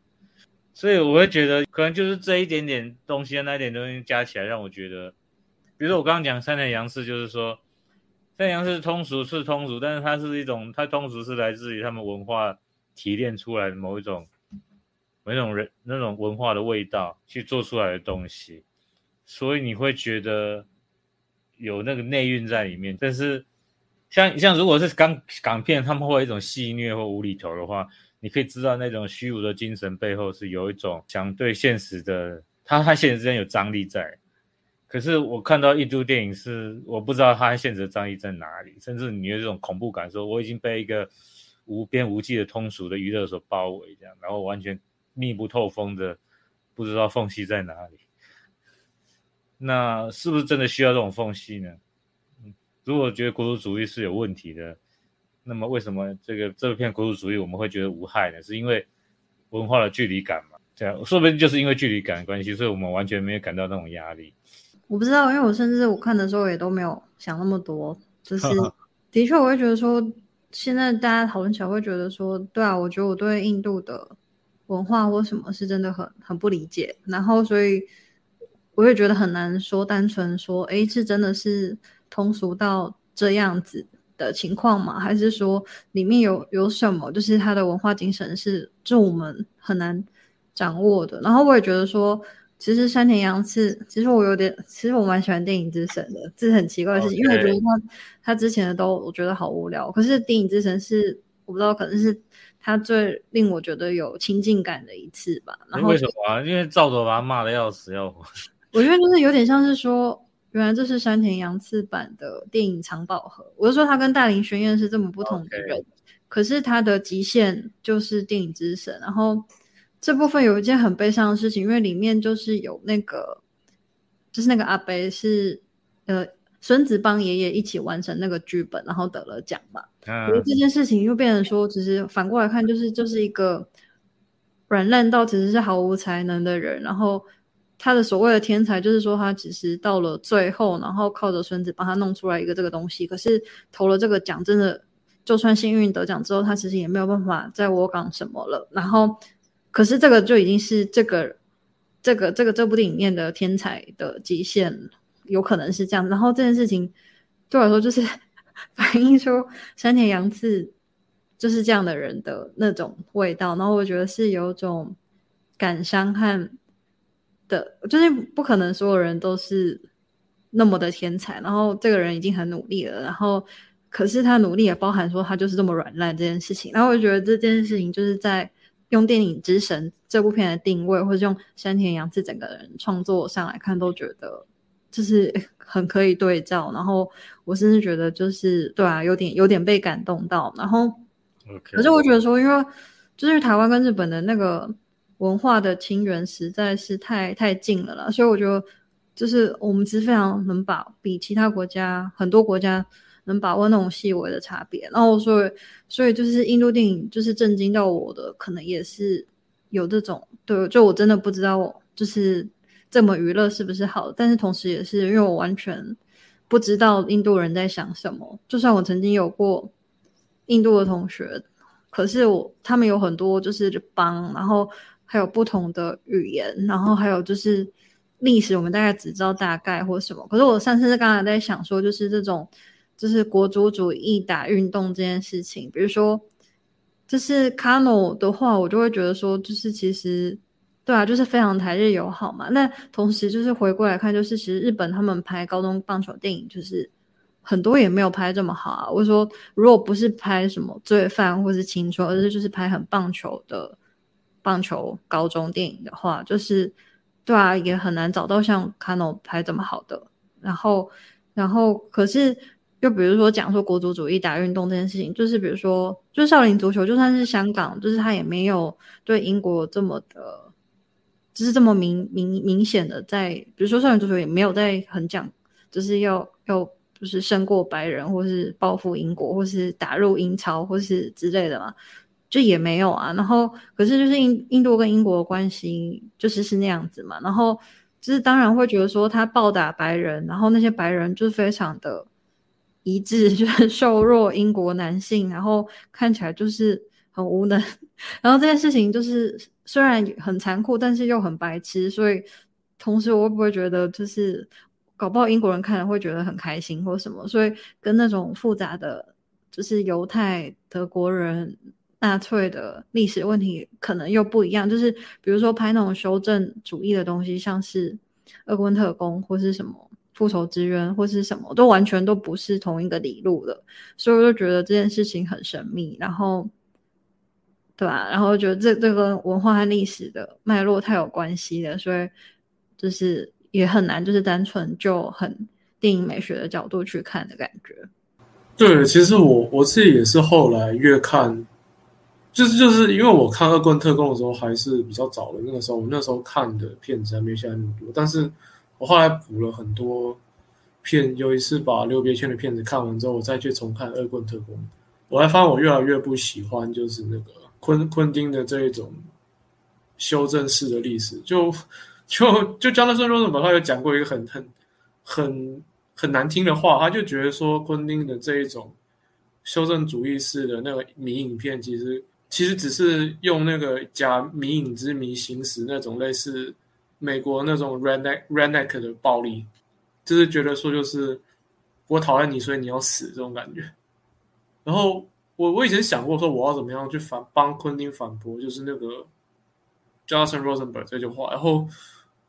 所以我会觉得可能就是这一点点东西，那一点东西加起来，让我觉得，比如说我刚刚讲三田洋次，就是说三田洋次通俗是通俗，但是它是一种，它通俗是来自于他们文化提炼出来的某一种某一种人那种文化的味道去做出来的东西，所以你会觉得有那个内蕴在里面，但是。像像如果是港港片，他们会有一种戏虐或无厘头的话，你可以知道那种虚无的精神背后是有一种想对现实的，它和现实之间有张力在。可是我看到印度电影是，我不知道它和现实的张力在哪里，甚至你有这种恐怖感，说我已经被一个无边无际的通俗的娱乐所包围，这样，然后完全密不透风的，不知道缝隙在哪里。那是不是真的需要这种缝隙呢？如果觉得国族主义是有问题的，那么为什么这个这片国土主义我们会觉得无害呢？是因为文化的距离感嘛？这样说不定就是因为距离感的关系，所以我们完全没有感到那种压力。我不知道，因为我甚至我看的时候也都没有想那么多，就是 的确我会觉得说，现在大家讨论起来会觉得说，对啊，我觉得我对印度的文化或什么是真的很很不理解，然后所以我也觉得很难说单纯说，哎，是真的是。通俗到这样子的情况吗？还是说里面有有什么，就是他的文化精神是就我们很难掌握的？然后我也觉得说，其实山田洋次，其实我有点，其实我蛮喜欢电影之神的，这是很奇怪的事情，因为我觉得他他之前的都我觉得好无聊，可是电影之神是我不知道，可能是他最令我觉得有亲近感的一次吧。然后为什么啊？因为赵德把他骂的要死要活。我觉得就是有点像是说。原来这是山田洋次版的电影藏宝盒。我就说他跟大林宣彦是这么不同的人，可是他的极限就是电影之神。然后这部分有一件很悲伤的事情，因为里面就是有那个，就是那个阿北是呃孙子帮爷爷一起完成那个剧本，然后得了奖嘛。所以这件事情又变成说，其实反过来看，就是就是一个软烂到其实是毫无才能的人，然后。他的所谓的天才，就是说他只是到了最后，然后靠着孙子帮他弄出来一个这个东西。可是投了这个奖，真的就算幸运得奖之后，他其实也没有办法在我港什么了。然后，可是这个就已经是这个这个这个这部电影里面的天才的极限，有可能是这样。然后这件事情对我来说，就是 反映出山田洋次就是这样的人的那种味道。然后我觉得是有种感伤和。的，就是不可能所有人都是那么的天才，然后这个人已经很努力了，然后可是他努力也包含说他就是这么软烂这件事情，然后我就觉得这件事情就是在用电影之神这部片的定位，或者用山田洋次整个人创作上来看，都觉得就是很可以对照，然后我甚至觉得就是对啊，有点有点被感动到，然后可是我觉得说，因为就是台湾跟日本的那个。文化的亲缘实在是太太近了啦，所以我觉得就是我们是非常能把比其他国家很多国家能把握那种细微的差别。然后所以所以就是印度电影就是震惊到我的，可能也是有这种对，就我真的不知道就是这么娱乐是不是好，但是同时也是因为我完全不知道印度人在想什么。就算我曾经有过印度的同学，可是我他们有很多就是帮，然后。还有不同的语言，然后还有就是历史，我们大概只知道大概或什么。可是我上次是刚才在想说，就是这种就是国族主义打运动这件事情，比如说就是卡诺的话，我就会觉得说，就是其实对啊，就是非常台日友好嘛。那同时就是回过来看，就是其实日本他们拍高中棒球电影，就是很多也没有拍这么好啊。我说，如果不是拍什么罪犯或是青春，而是就是拍很棒球的。棒球高中电影的话，就是对啊，也很难找到像卡诺拍这么好的。然后，然后可是又比如说讲说国足主义打运动这件事情，就是比如说，就少林足球，就算是香港，就是他也没有对英国这么的，就是这么明明明显的在，比如说少林足球也没有在很讲，就是要要就是胜过白人，或是报复英国，或是打入英超，或是之类的嘛，就也没有啊。然后可是就是印印度跟英国的关系就是是那样子嘛，然后就是当然会觉得说他暴打白人，然后那些白人就非常的。一致 就是瘦弱英国男性，然后看起来就是很无能，然后这件事情就是虽然很残酷，但是又很白痴，所以同时我会不会觉得就是搞不好英国人看了会觉得很开心或什么，所以跟那种复杂的就是犹太、德国人、纳粹的历史问题可能又不一样，就是比如说拍那种修正主义的东西，像是厄温特工或是什么。复仇之渊或是什么，都完全都不是同一个理路的，所以我就觉得这件事情很神秘，然后，对吧？然后觉得这这个文化和历史的脉络太有关系了，所以就是也很难，就是单纯就很电影美学的角度去看的感觉。对，其实我我自己也是后来越看，就是就是因为我看《恶棍特工》的时候还是比较早的，那个时候我那时候看的片子还没现在那么多，但是。我后来补了很多片，有一次把六边圈的片子看完之后，我再去重看《恶棍特工》，我还发现我越来越不喜欢，就是那个昆昆汀的这一种修正式的历史。就就就江德顺罗什么，他有讲过一个很很很很难听的话，他就觉得说昆汀的这一种修正主义式的那个迷影片，其实其实只是用那个假迷影之谜行使那种类似。美国那种 redneck redneck 的暴力，就是觉得说就是我讨厌你，所以你要死这种感觉。然后我我以前想过说我要怎么样去反帮昆汀反驳，就是那个 Justin Rosenberg 这句话。然后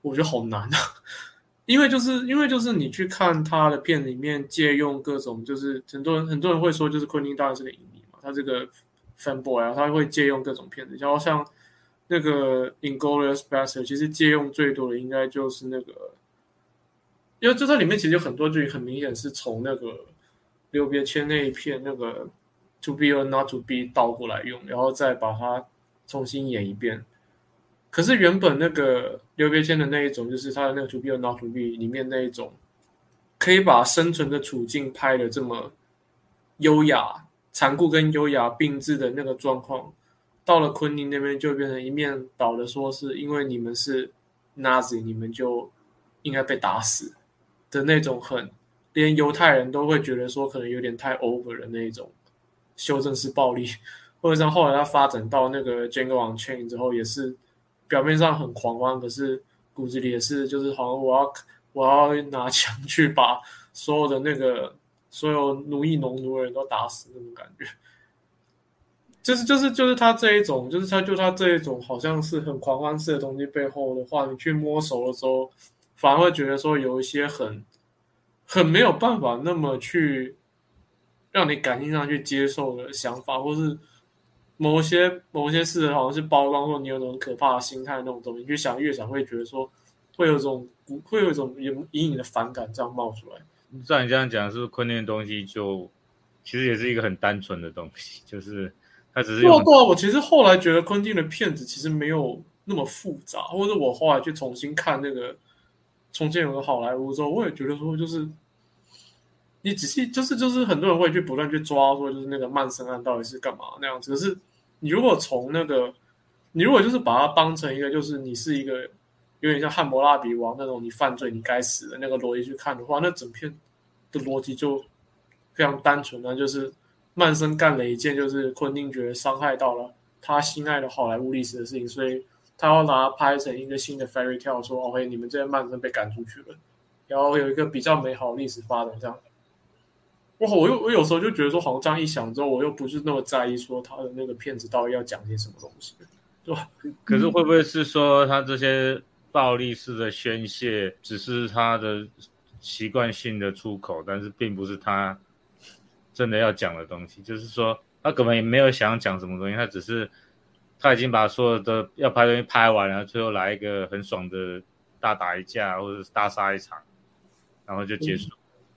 我觉得好难啊，因为就是因为就是你去看他的片里面借用各种，就是很多人很多人会说就是昆汀当然是个影迷嘛，他这个 fan boy 啊，他会借用各种片子，然后像。那个《Inglourious Basterds》其实借用最多的应该就是那个，因为就在里面其实有很多剧很明显是从那个刘别谦那一片那个 “To be or not to be” 倒过来用，然后再把它重新演一遍。可是原本那个刘别谦的那一种，就是他的那个 “To be or not to be” 里面那一种，可以把生存的处境拍的这么优雅、残酷跟优雅并置的那个状况。到了昆汀那边，就变成一面倒的，说是因为你们是 Nazi，你们就应该被打死的那种，很连犹太人都会觉得说可能有点太 over 的那种修正式暴力，或者像后来他发展到那个 Jungle》《Chain 之后，也是表面上很狂妄，可是骨子里也是就是好像我要我要拿枪去把所有的那个所有奴役农奴的人都打死那种感觉。就是就是就是他这一种，就是他就他这一种，好像是很狂欢式的东西背后的话，你去摸熟了之后，反而会觉得说有一些很很没有办法那么去让你感性上去接受的想法，或是某些某些事好像是包装说你有种可怕的心态那种东西，越想越想会觉得说会有种会有一种隐隐隐的反感这样冒出来。照你这样讲，是不是昆汀的东西就其实也是一个很单纯的东西，就是。他只是过过，我其实后来觉得昆汀的片子其实没有那么复杂，或者我后来去重新看那个《重建有个好莱坞》之后，我也觉得说，就是你仔细，就是就是很多人会去不断去抓说，就是那个曼森案到底是干嘛那样子。可是你如果从那个，你如果就是把它当成一个，就是你是一个有点像汉谟拉比王那种，你犯罪你该死的那个逻辑去看的话，那整片的逻辑就非常单纯啊，就是。曼森干了一件就是昆汀觉得伤害到了他心爱的好莱坞历史的事情，所以他要拿它拍成一个新的 fairy tale，说 OK，你们这些曼森被赶出去了，然后有一个比较美好的历史发展这样。我我又我有时候就觉得说，好像这样一想之后，我又不是那么在意说他的那个片子到底要讲些什么东西，对吧？可是会不会是说他这些暴力式的宣泄只是他的习惯性的出口，但是并不是他。真的要讲的东西，就是说他根本也没有想讲什么东西，他只是他已经把所有的要拍东西拍完了，最后来一个很爽的大打一架或者是大杀一场，然后就结束。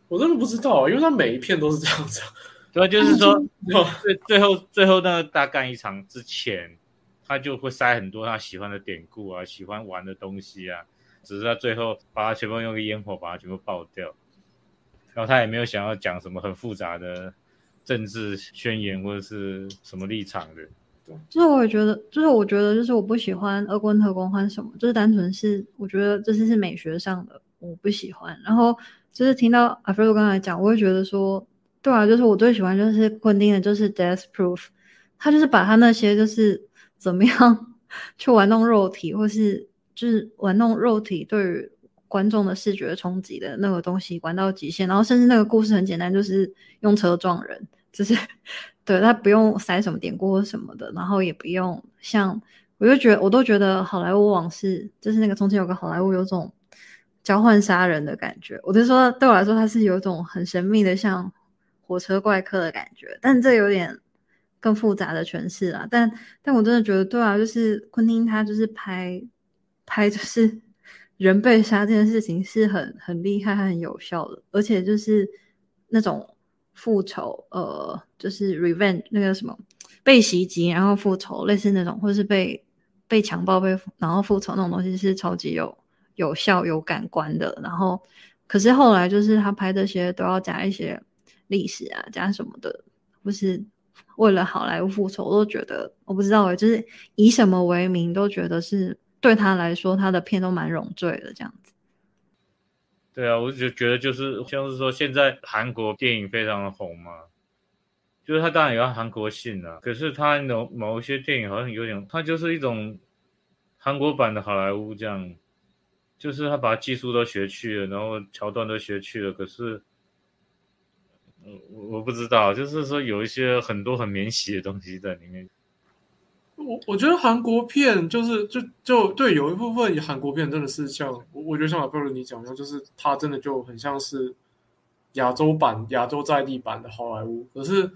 我真的不知道，因为他每一片都是这样子。对啊，就是说对最最后最后那个大干一场之前，他就会塞很多他喜欢的典故啊，喜欢玩的东西啊，只是他最后把它全部用个烟火把它全部爆掉，然后他也没有想要讲什么很复杂的政治宣言或者是什么立场的。就是我也觉得，就是我觉得，就是我不喜欢恶棍特工换什么，就是单纯是我觉得这是是美学上的我不喜欢。然后就是听到阿菲罗刚才讲，我会觉得说，对啊，就是我最喜欢就是昆汀的，就是 Death Proof，他就是把他那些就是怎么样 去玩弄肉体，或是就是玩弄肉体对于观众的视觉冲击的那个东西玩到极限，然后甚至那个故事很简单，就是用车撞人，就是。对他不用塞什么典故或什么的，然后也不用像，我就觉得我都觉得好莱坞往事就是那个从前有个好莱坞有种交换杀人的感觉，我就说对我来说它是有种很神秘的像火车怪客的感觉，但这有点更复杂的诠释啦。但但我真的觉得对啊，就是昆汀他就是拍拍就是 人被杀这件事情是很很厉害很有效的，而且就是那种。复仇，呃，就是 revenge 那个什么被袭击，然后复仇，类似那种，或是被被强暴被然后复仇那种东西是超级有有效有感官的。然后，可是后来就是他拍这些都要加一些历史啊，加什么的，不是为了好莱坞复仇，我都觉得我不知道诶，就是以什么为名，都觉得是对他来说，他的片都蛮冗赘的这样子。对啊，我就觉得就是像是说，现在韩国电影非常的红嘛，就是他当然有韩国性啊，可是他某某一些电影好像有点，他就是一种韩国版的好莱坞这样，就是他把技术都学去了，然后桥段都学去了，可是，我我不知道，就是说有一些很多很免洗的东西在里面。我我觉得韩国片就是就就对有一部分韩国片真的是像我我觉得像马贝尔你讲的，就是它真的就很像是亚洲版亚洲在地版的好莱坞。可是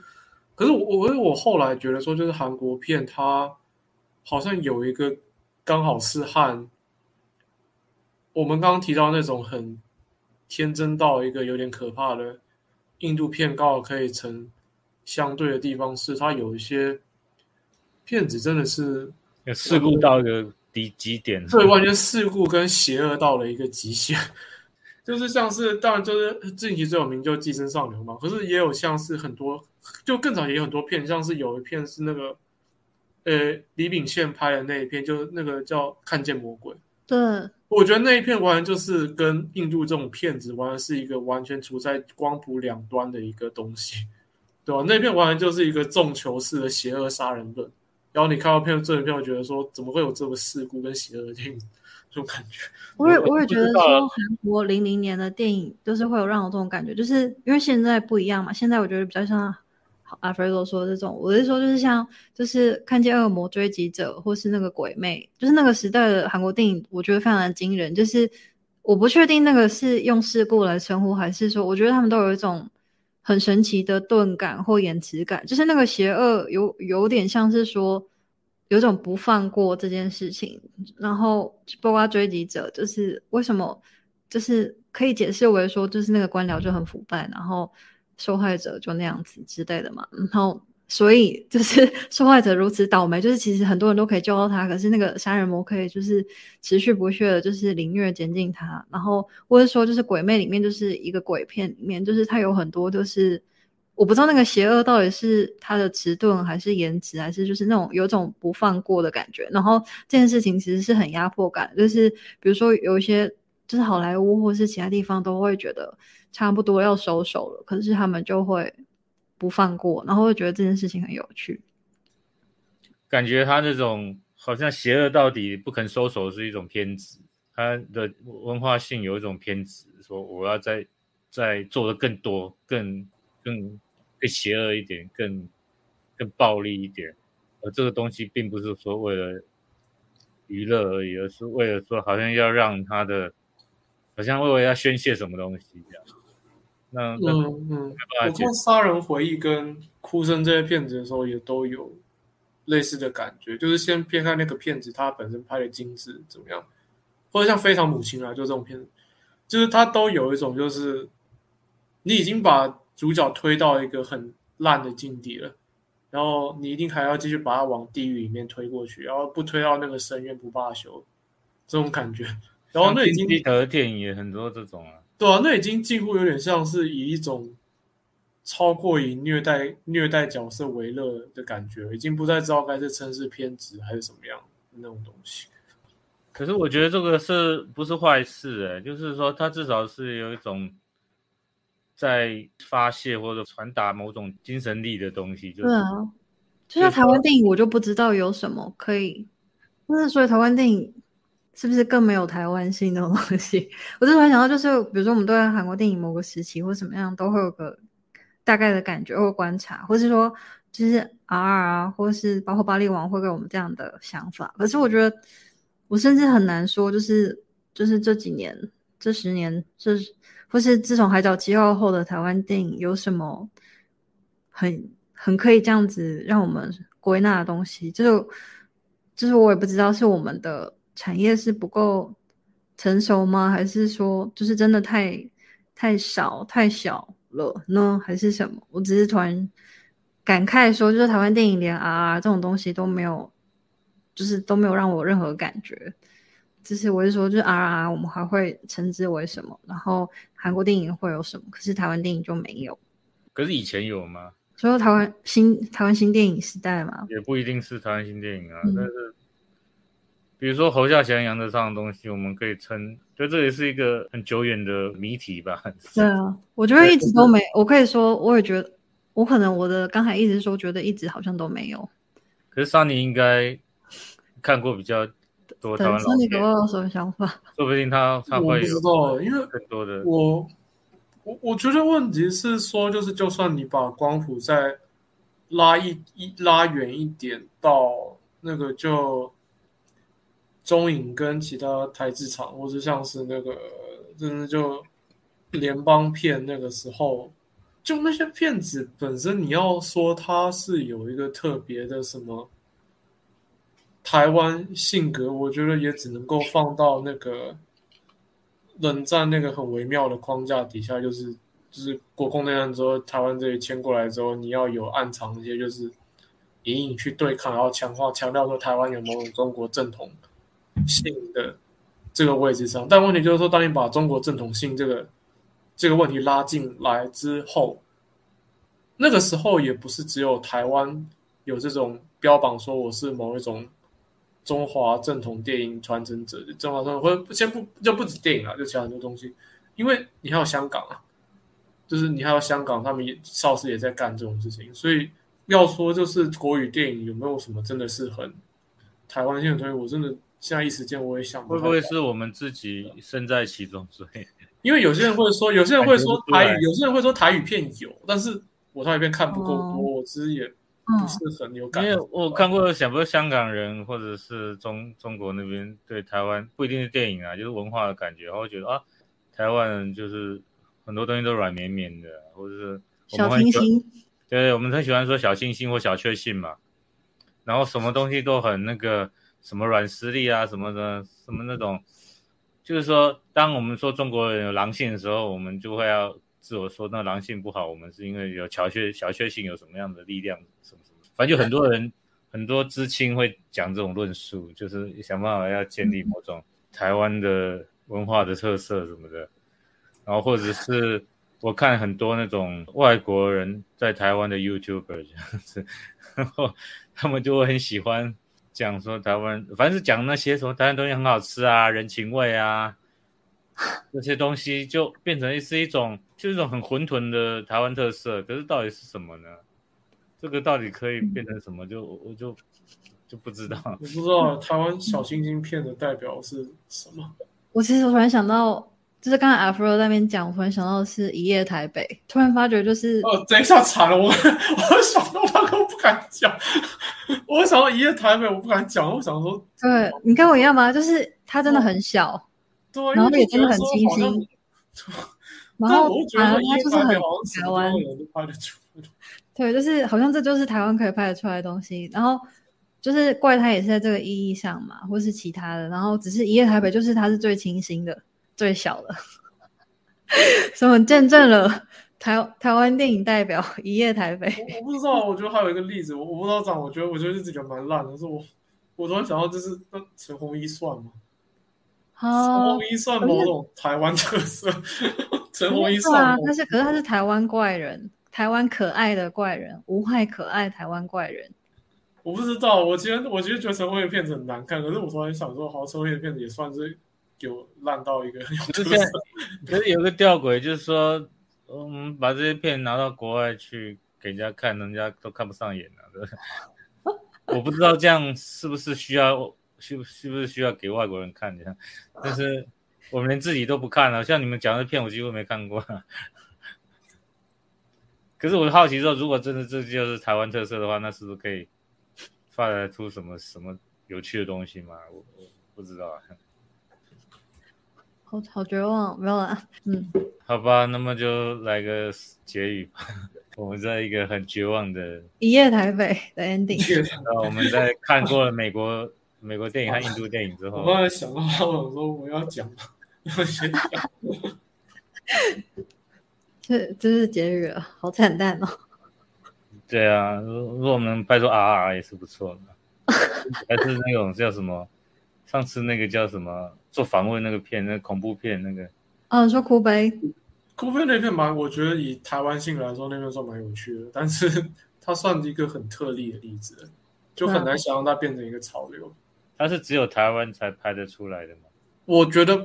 可是我我我后来觉得说，就是韩国片它好像有一个刚好是和我们刚刚提到那种很天真到一个有点可怕的印度片，刚好可以成相对的地方是它有一些。骗子真的是事故到一个极极点，对，完全事故跟邪恶到了一个极限，就是像是当然就是近期最有名就《寄生上流》嘛，可是也有像是很多就更早也有很多片，像是有一片是那个呃李秉宪拍的那一片，就是那个叫《看见魔鬼》。对，我觉得那一片完全就是跟印度这种骗子完全是一个完全处在光谱两端的一个东西，对吧？那片完全就是一个重球式的邪恶杀人论。然后你看到片这一片，我觉得说怎么会有这么事故跟邪恶的电影这种感觉？我也我也觉得说韩国零零年的电影就是会有让我这种感觉，就是因为现在不一样嘛。现在我觉得比较像阿弗罗说这种，我是说就是像就是看见恶魔追击者或是那个鬼魅，就是那个时代的韩国电影，我觉得非常的惊人。就是我不确定那个是用事故来称呼，还是说我觉得他们都有一种。很神奇的钝感或延迟感，就是那个邪恶有有点像是说有种不放过这件事情，然后包括追击者，就是为什么就是可以解释为说就是那个官僚就很腐败，然后受害者就那样子之类的嘛，然后。所以就是 受害者如此倒霉，就是其实很多人都可以救到他，可是那个杀人魔可以就是持续不懈的，就是凌虐监禁他。然后或者说就是鬼魅里面就是一个鬼片里面，就是他有很多就是我不知道那个邪恶到底是他的迟钝还是延迟，还是就是那种有种不放过的感觉。然后这件事情其实是很压迫感，就是比如说有一些就是好莱坞或是其他地方都会觉得差不多要收手了，可是他们就会。不放过，然后会觉得这件事情很有趣。感觉他那种好像邪恶到底不肯收手是一种偏执，他的文化性有一种偏执，说我要再再做的更多、更更更邪恶一点、更更暴力一点。而这个东西并不是说为了娱乐而已，而是为了说好像要让他的好像为了要宣泄什么东西这样。那嗯嗯，我看《杀人回忆》跟《哭声》这些片子的时候，也都有类似的感觉。就是先撇开那个片子，它本身拍的精致怎么样，或者像《非常母亲》啊，就这种片子，就是它都有一种就是你已经把主角推到一个很烂的境地了，然后你一定还要继续把他往地狱里面推过去，然后不推到那个深渊不罢休，这种感觉。然后那已经基德的电影也很多这种啊，对啊，那已经近乎有点像是以一种超过以虐待虐待角色为乐的感觉，已经不再知道该是称是偏执还是什么样那种东西。可是我觉得这个是不是坏事？哎，就是说他至少是有一种在发泄或者传达某种精神力的东西。就是对啊，就像台湾电影，我就不知道有什么可以。那所以台湾电影是不是更没有台湾性那种东西？我就突然想到，就是比如说我们对韩国电影某个时期或怎么样，都会有个大概的感觉或观察，或是说就是 R 啊，或是包括巴黎王会给我们这样的想法。可是我觉得。我甚至很难说，就是就是这几年、这十年，这或是自从《海角七号》后的台湾电影有什么很很可以这样子让我们归纳的东西？就是就是我也不知道，是我们的产业是不够成熟吗？还是说就是真的太太少、太小了呢？还是什么？我只是突然感慨说，就是台湾电影连啊这种东西都没有。就是都没有让我任何感觉，就是我是说，就是 R R，我们还会称之为什么？然后韩国电影会有什么？可是台湾电影就没有。可是以前有吗？所以台湾新台湾新电影时代嘛，也不一定是台湾新电影啊。但是，比如说侯孝贤、杨德昌的东西，我们可以称，就这也是一个很久远的谜题吧？对啊，我觉得一直都没。我可以说，我也觉得，我可能我的刚才一直说，觉得一直好像都没有。可是桑尼应该。看过比较多台湾老片，你给我有什么想法？说不定他他会不知道，因为更多的我我我觉得问题是说，就是就算你把光谱再拉一一拉远一点，到那个就中影跟其他台制厂，或者像是那个真的就联邦片那个时候，就那些片子本身，你要说它是有一个特别的什么。台湾性格，我觉得也只能够放到那个冷战那个很微妙的框架底下，就是就是国共内战之后，台湾这里迁过来之后，你要有暗藏一些，就是隐隐去对抗，然后强化强调说台湾有某种中国正统性的这个位置上。但问题就是说，当你把中国正统性这个这个问题拉进来之后，那个时候也不是只有台湾有这种标榜说我是某一种。中华正统电影传承者，中华正统或者先不就不止电影啊，就其他很多东西，因为你还有香港啊，就是你还有香港，他们也邵氏也在干这种事情，所以要说就是国语电影有没有什么真的是很台湾性的东西，我真的现在一时间我也想，会不会是我们自己身在其中？所以，因为有些人会说，有些人会说台语，有些人会说台语片有，但是我台语片看不够多，我其实也。不是很有感，因为我看过，想不是香港人或者是中中国那边对台湾不一定是电影啊，就是文化的感觉，然后觉得啊，台湾人就是很多东西都软绵绵的，或者是小清新，对，我们很喜欢说小清新或小确幸嘛，然后什么东西都很那个什么软实力啊什么的，什么那种，就是说，当我们说中国人有狼性的时候，我们就会要。自我说那狼性不好，我们是因为有小确小确幸有什么样的力量，什么什么，反正就很多人很多知青会讲这种论述，就是想办法要建立某种台湾的文化的特色什么的，然后或者是我看很多那种外国人在台湾的 YouTuber 这样子，然后他们就会很喜欢讲说台湾，反正是讲那些什么台湾东西很好吃啊，人情味啊。这些东西就变成是一种，就是一种很混沌的台湾特色。可是到底是什么呢？这个到底可以变成什么？就我就就不知道。我不知道台湾小星星片的代表是什么。我其实突然想到，就是刚才阿弗罗那边讲，我突然想到是一夜台北。突然发觉就是，哦，等一下惨了，我我想到那个我不敢讲，我想到一夜台北我不敢讲，我想说，对你跟我一样吗？就是它真的很小。然后也真的很清新，然后反而他就是很台湾，对，就是好像这就是台湾可以拍得出来的东西。然后就是怪他也是在这个意义上嘛，或是其他的。然后只是一夜台北，就是它是最清新的、最小的，所以我们见证了台台湾电影代表一夜台北，我我不知道，我觉得还有一个例子，我我不知道这样，我觉得我觉得自己觉得蛮烂的，是我我突然想到，就是那陈鸿一算吗？陈哦鸿，一算某种台湾特色，陈鸿一算某，啊他是可是他是台湾怪人，台湾可爱的怪人，无害可爱台湾怪人。我不知道，我其实我其实觉得陈鸿一的片子很难看，可是我突然想说，好，陈鸿一的片子也算是有烂到一个很有特是现在。可是有个吊诡，就是说，我们把这些片拿到国外去给人家看，人家都看不上眼了、对不对 我不知道这样是不是需要，需不是不是需要给外国人看这样？但是我们连自己都不看了，像你们讲的片，我几乎没看过。可是我好奇说，如果真的这就是台湾特色的话，那是不是可以发展出什么什么有趣的东西吗？我我不知道啊。好好绝望，没有啦。嗯，好吧，那么就来个结语吧。我们在一个很绝望的，一夜台北的 ending。呃，我们在看过了美国美国电影和印度电影之后，我刚才想到，我想说我要讲，要先讲。这这是结语了，好惨淡哦。对啊，如如果我们拍出 R R 也是不错的，还是那种叫什么，上次那个叫什么做访问那个片，那个恐怖片那个，哦，你说哭悲，酷片那片蛮，我觉得以台湾性来说，那片算蛮有趣的，但是它算一个很特例的例子，就很难想象它变成一个潮流。它是只有台湾才拍得出来的吗？我觉得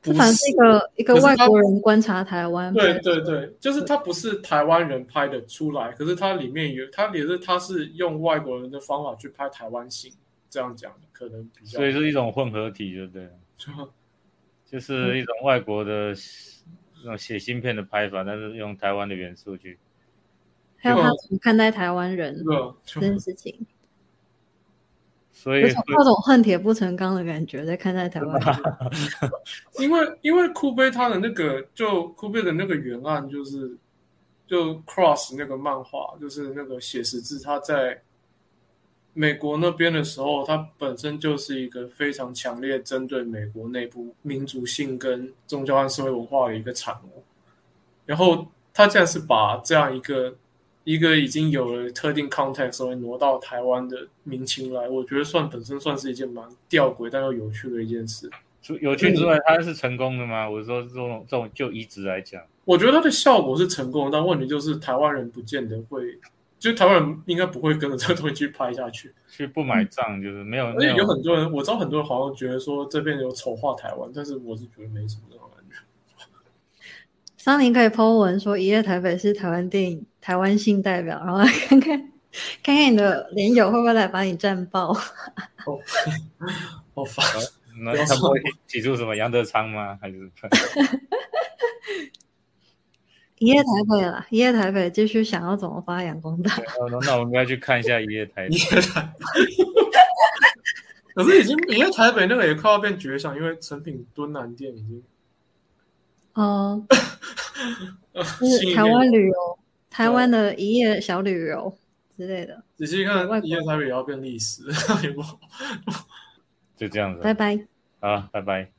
不是反是一个一个外国人观察台湾。对对对，就是它不是台湾人拍的出来，可是它里面有，它也是它是用外国人的方法去拍台湾性，这样讲可能比较所以是一种混合体，对不对了？就是一种外国的那种写芯片的拍法，但是用台湾的元素去。还有他怎么看待台湾人这件事情，所以有种那种恨铁不成钢的感觉在看待台湾人。因为因为酷贝他的那个就酷贝的那个原案就是就 Cross 那个漫画，就是那个写实字，他在美国那边的时候，它本身就是一个非常强烈针对美国内部民族性跟宗教和社会文化的一个产物。然后他竟然是把这样一个一个已经有了特定 context 所以挪到台湾的民情来，我觉得算本身算是一件蛮吊诡但又有趣的一件事。除有趣之外，它是成功的吗？我说这种这种就移植来讲，我觉得它的效果是成功的，但问题就是台湾人不见得会，就台湾人应该不会跟着这个东西去拍下去。去不买账就是没有而且有很多人，我知道很多人好像觉得说这边有丑化台湾，但是我是觉得没什么这种感觉。桑尼可以 Po 文说一夜台北是台湾电影台湾性代表，然后来看看看看你的连友会不会来把你战爆。好烦，那他们会提出什么杨德昌吗？还是 一夜台北了，一夜台北继续想要怎么发扬光大。那那我们要去看一下一夜台一。夜台，可是已经因为台北那个也快要变绝响，因为成品敦南店已经哦、呃 就是台湾旅游，台湾的一夜小旅游之类的。仔细看，一夜台北也要变历史，也不好。就这样子，拜拜。好，拜拜。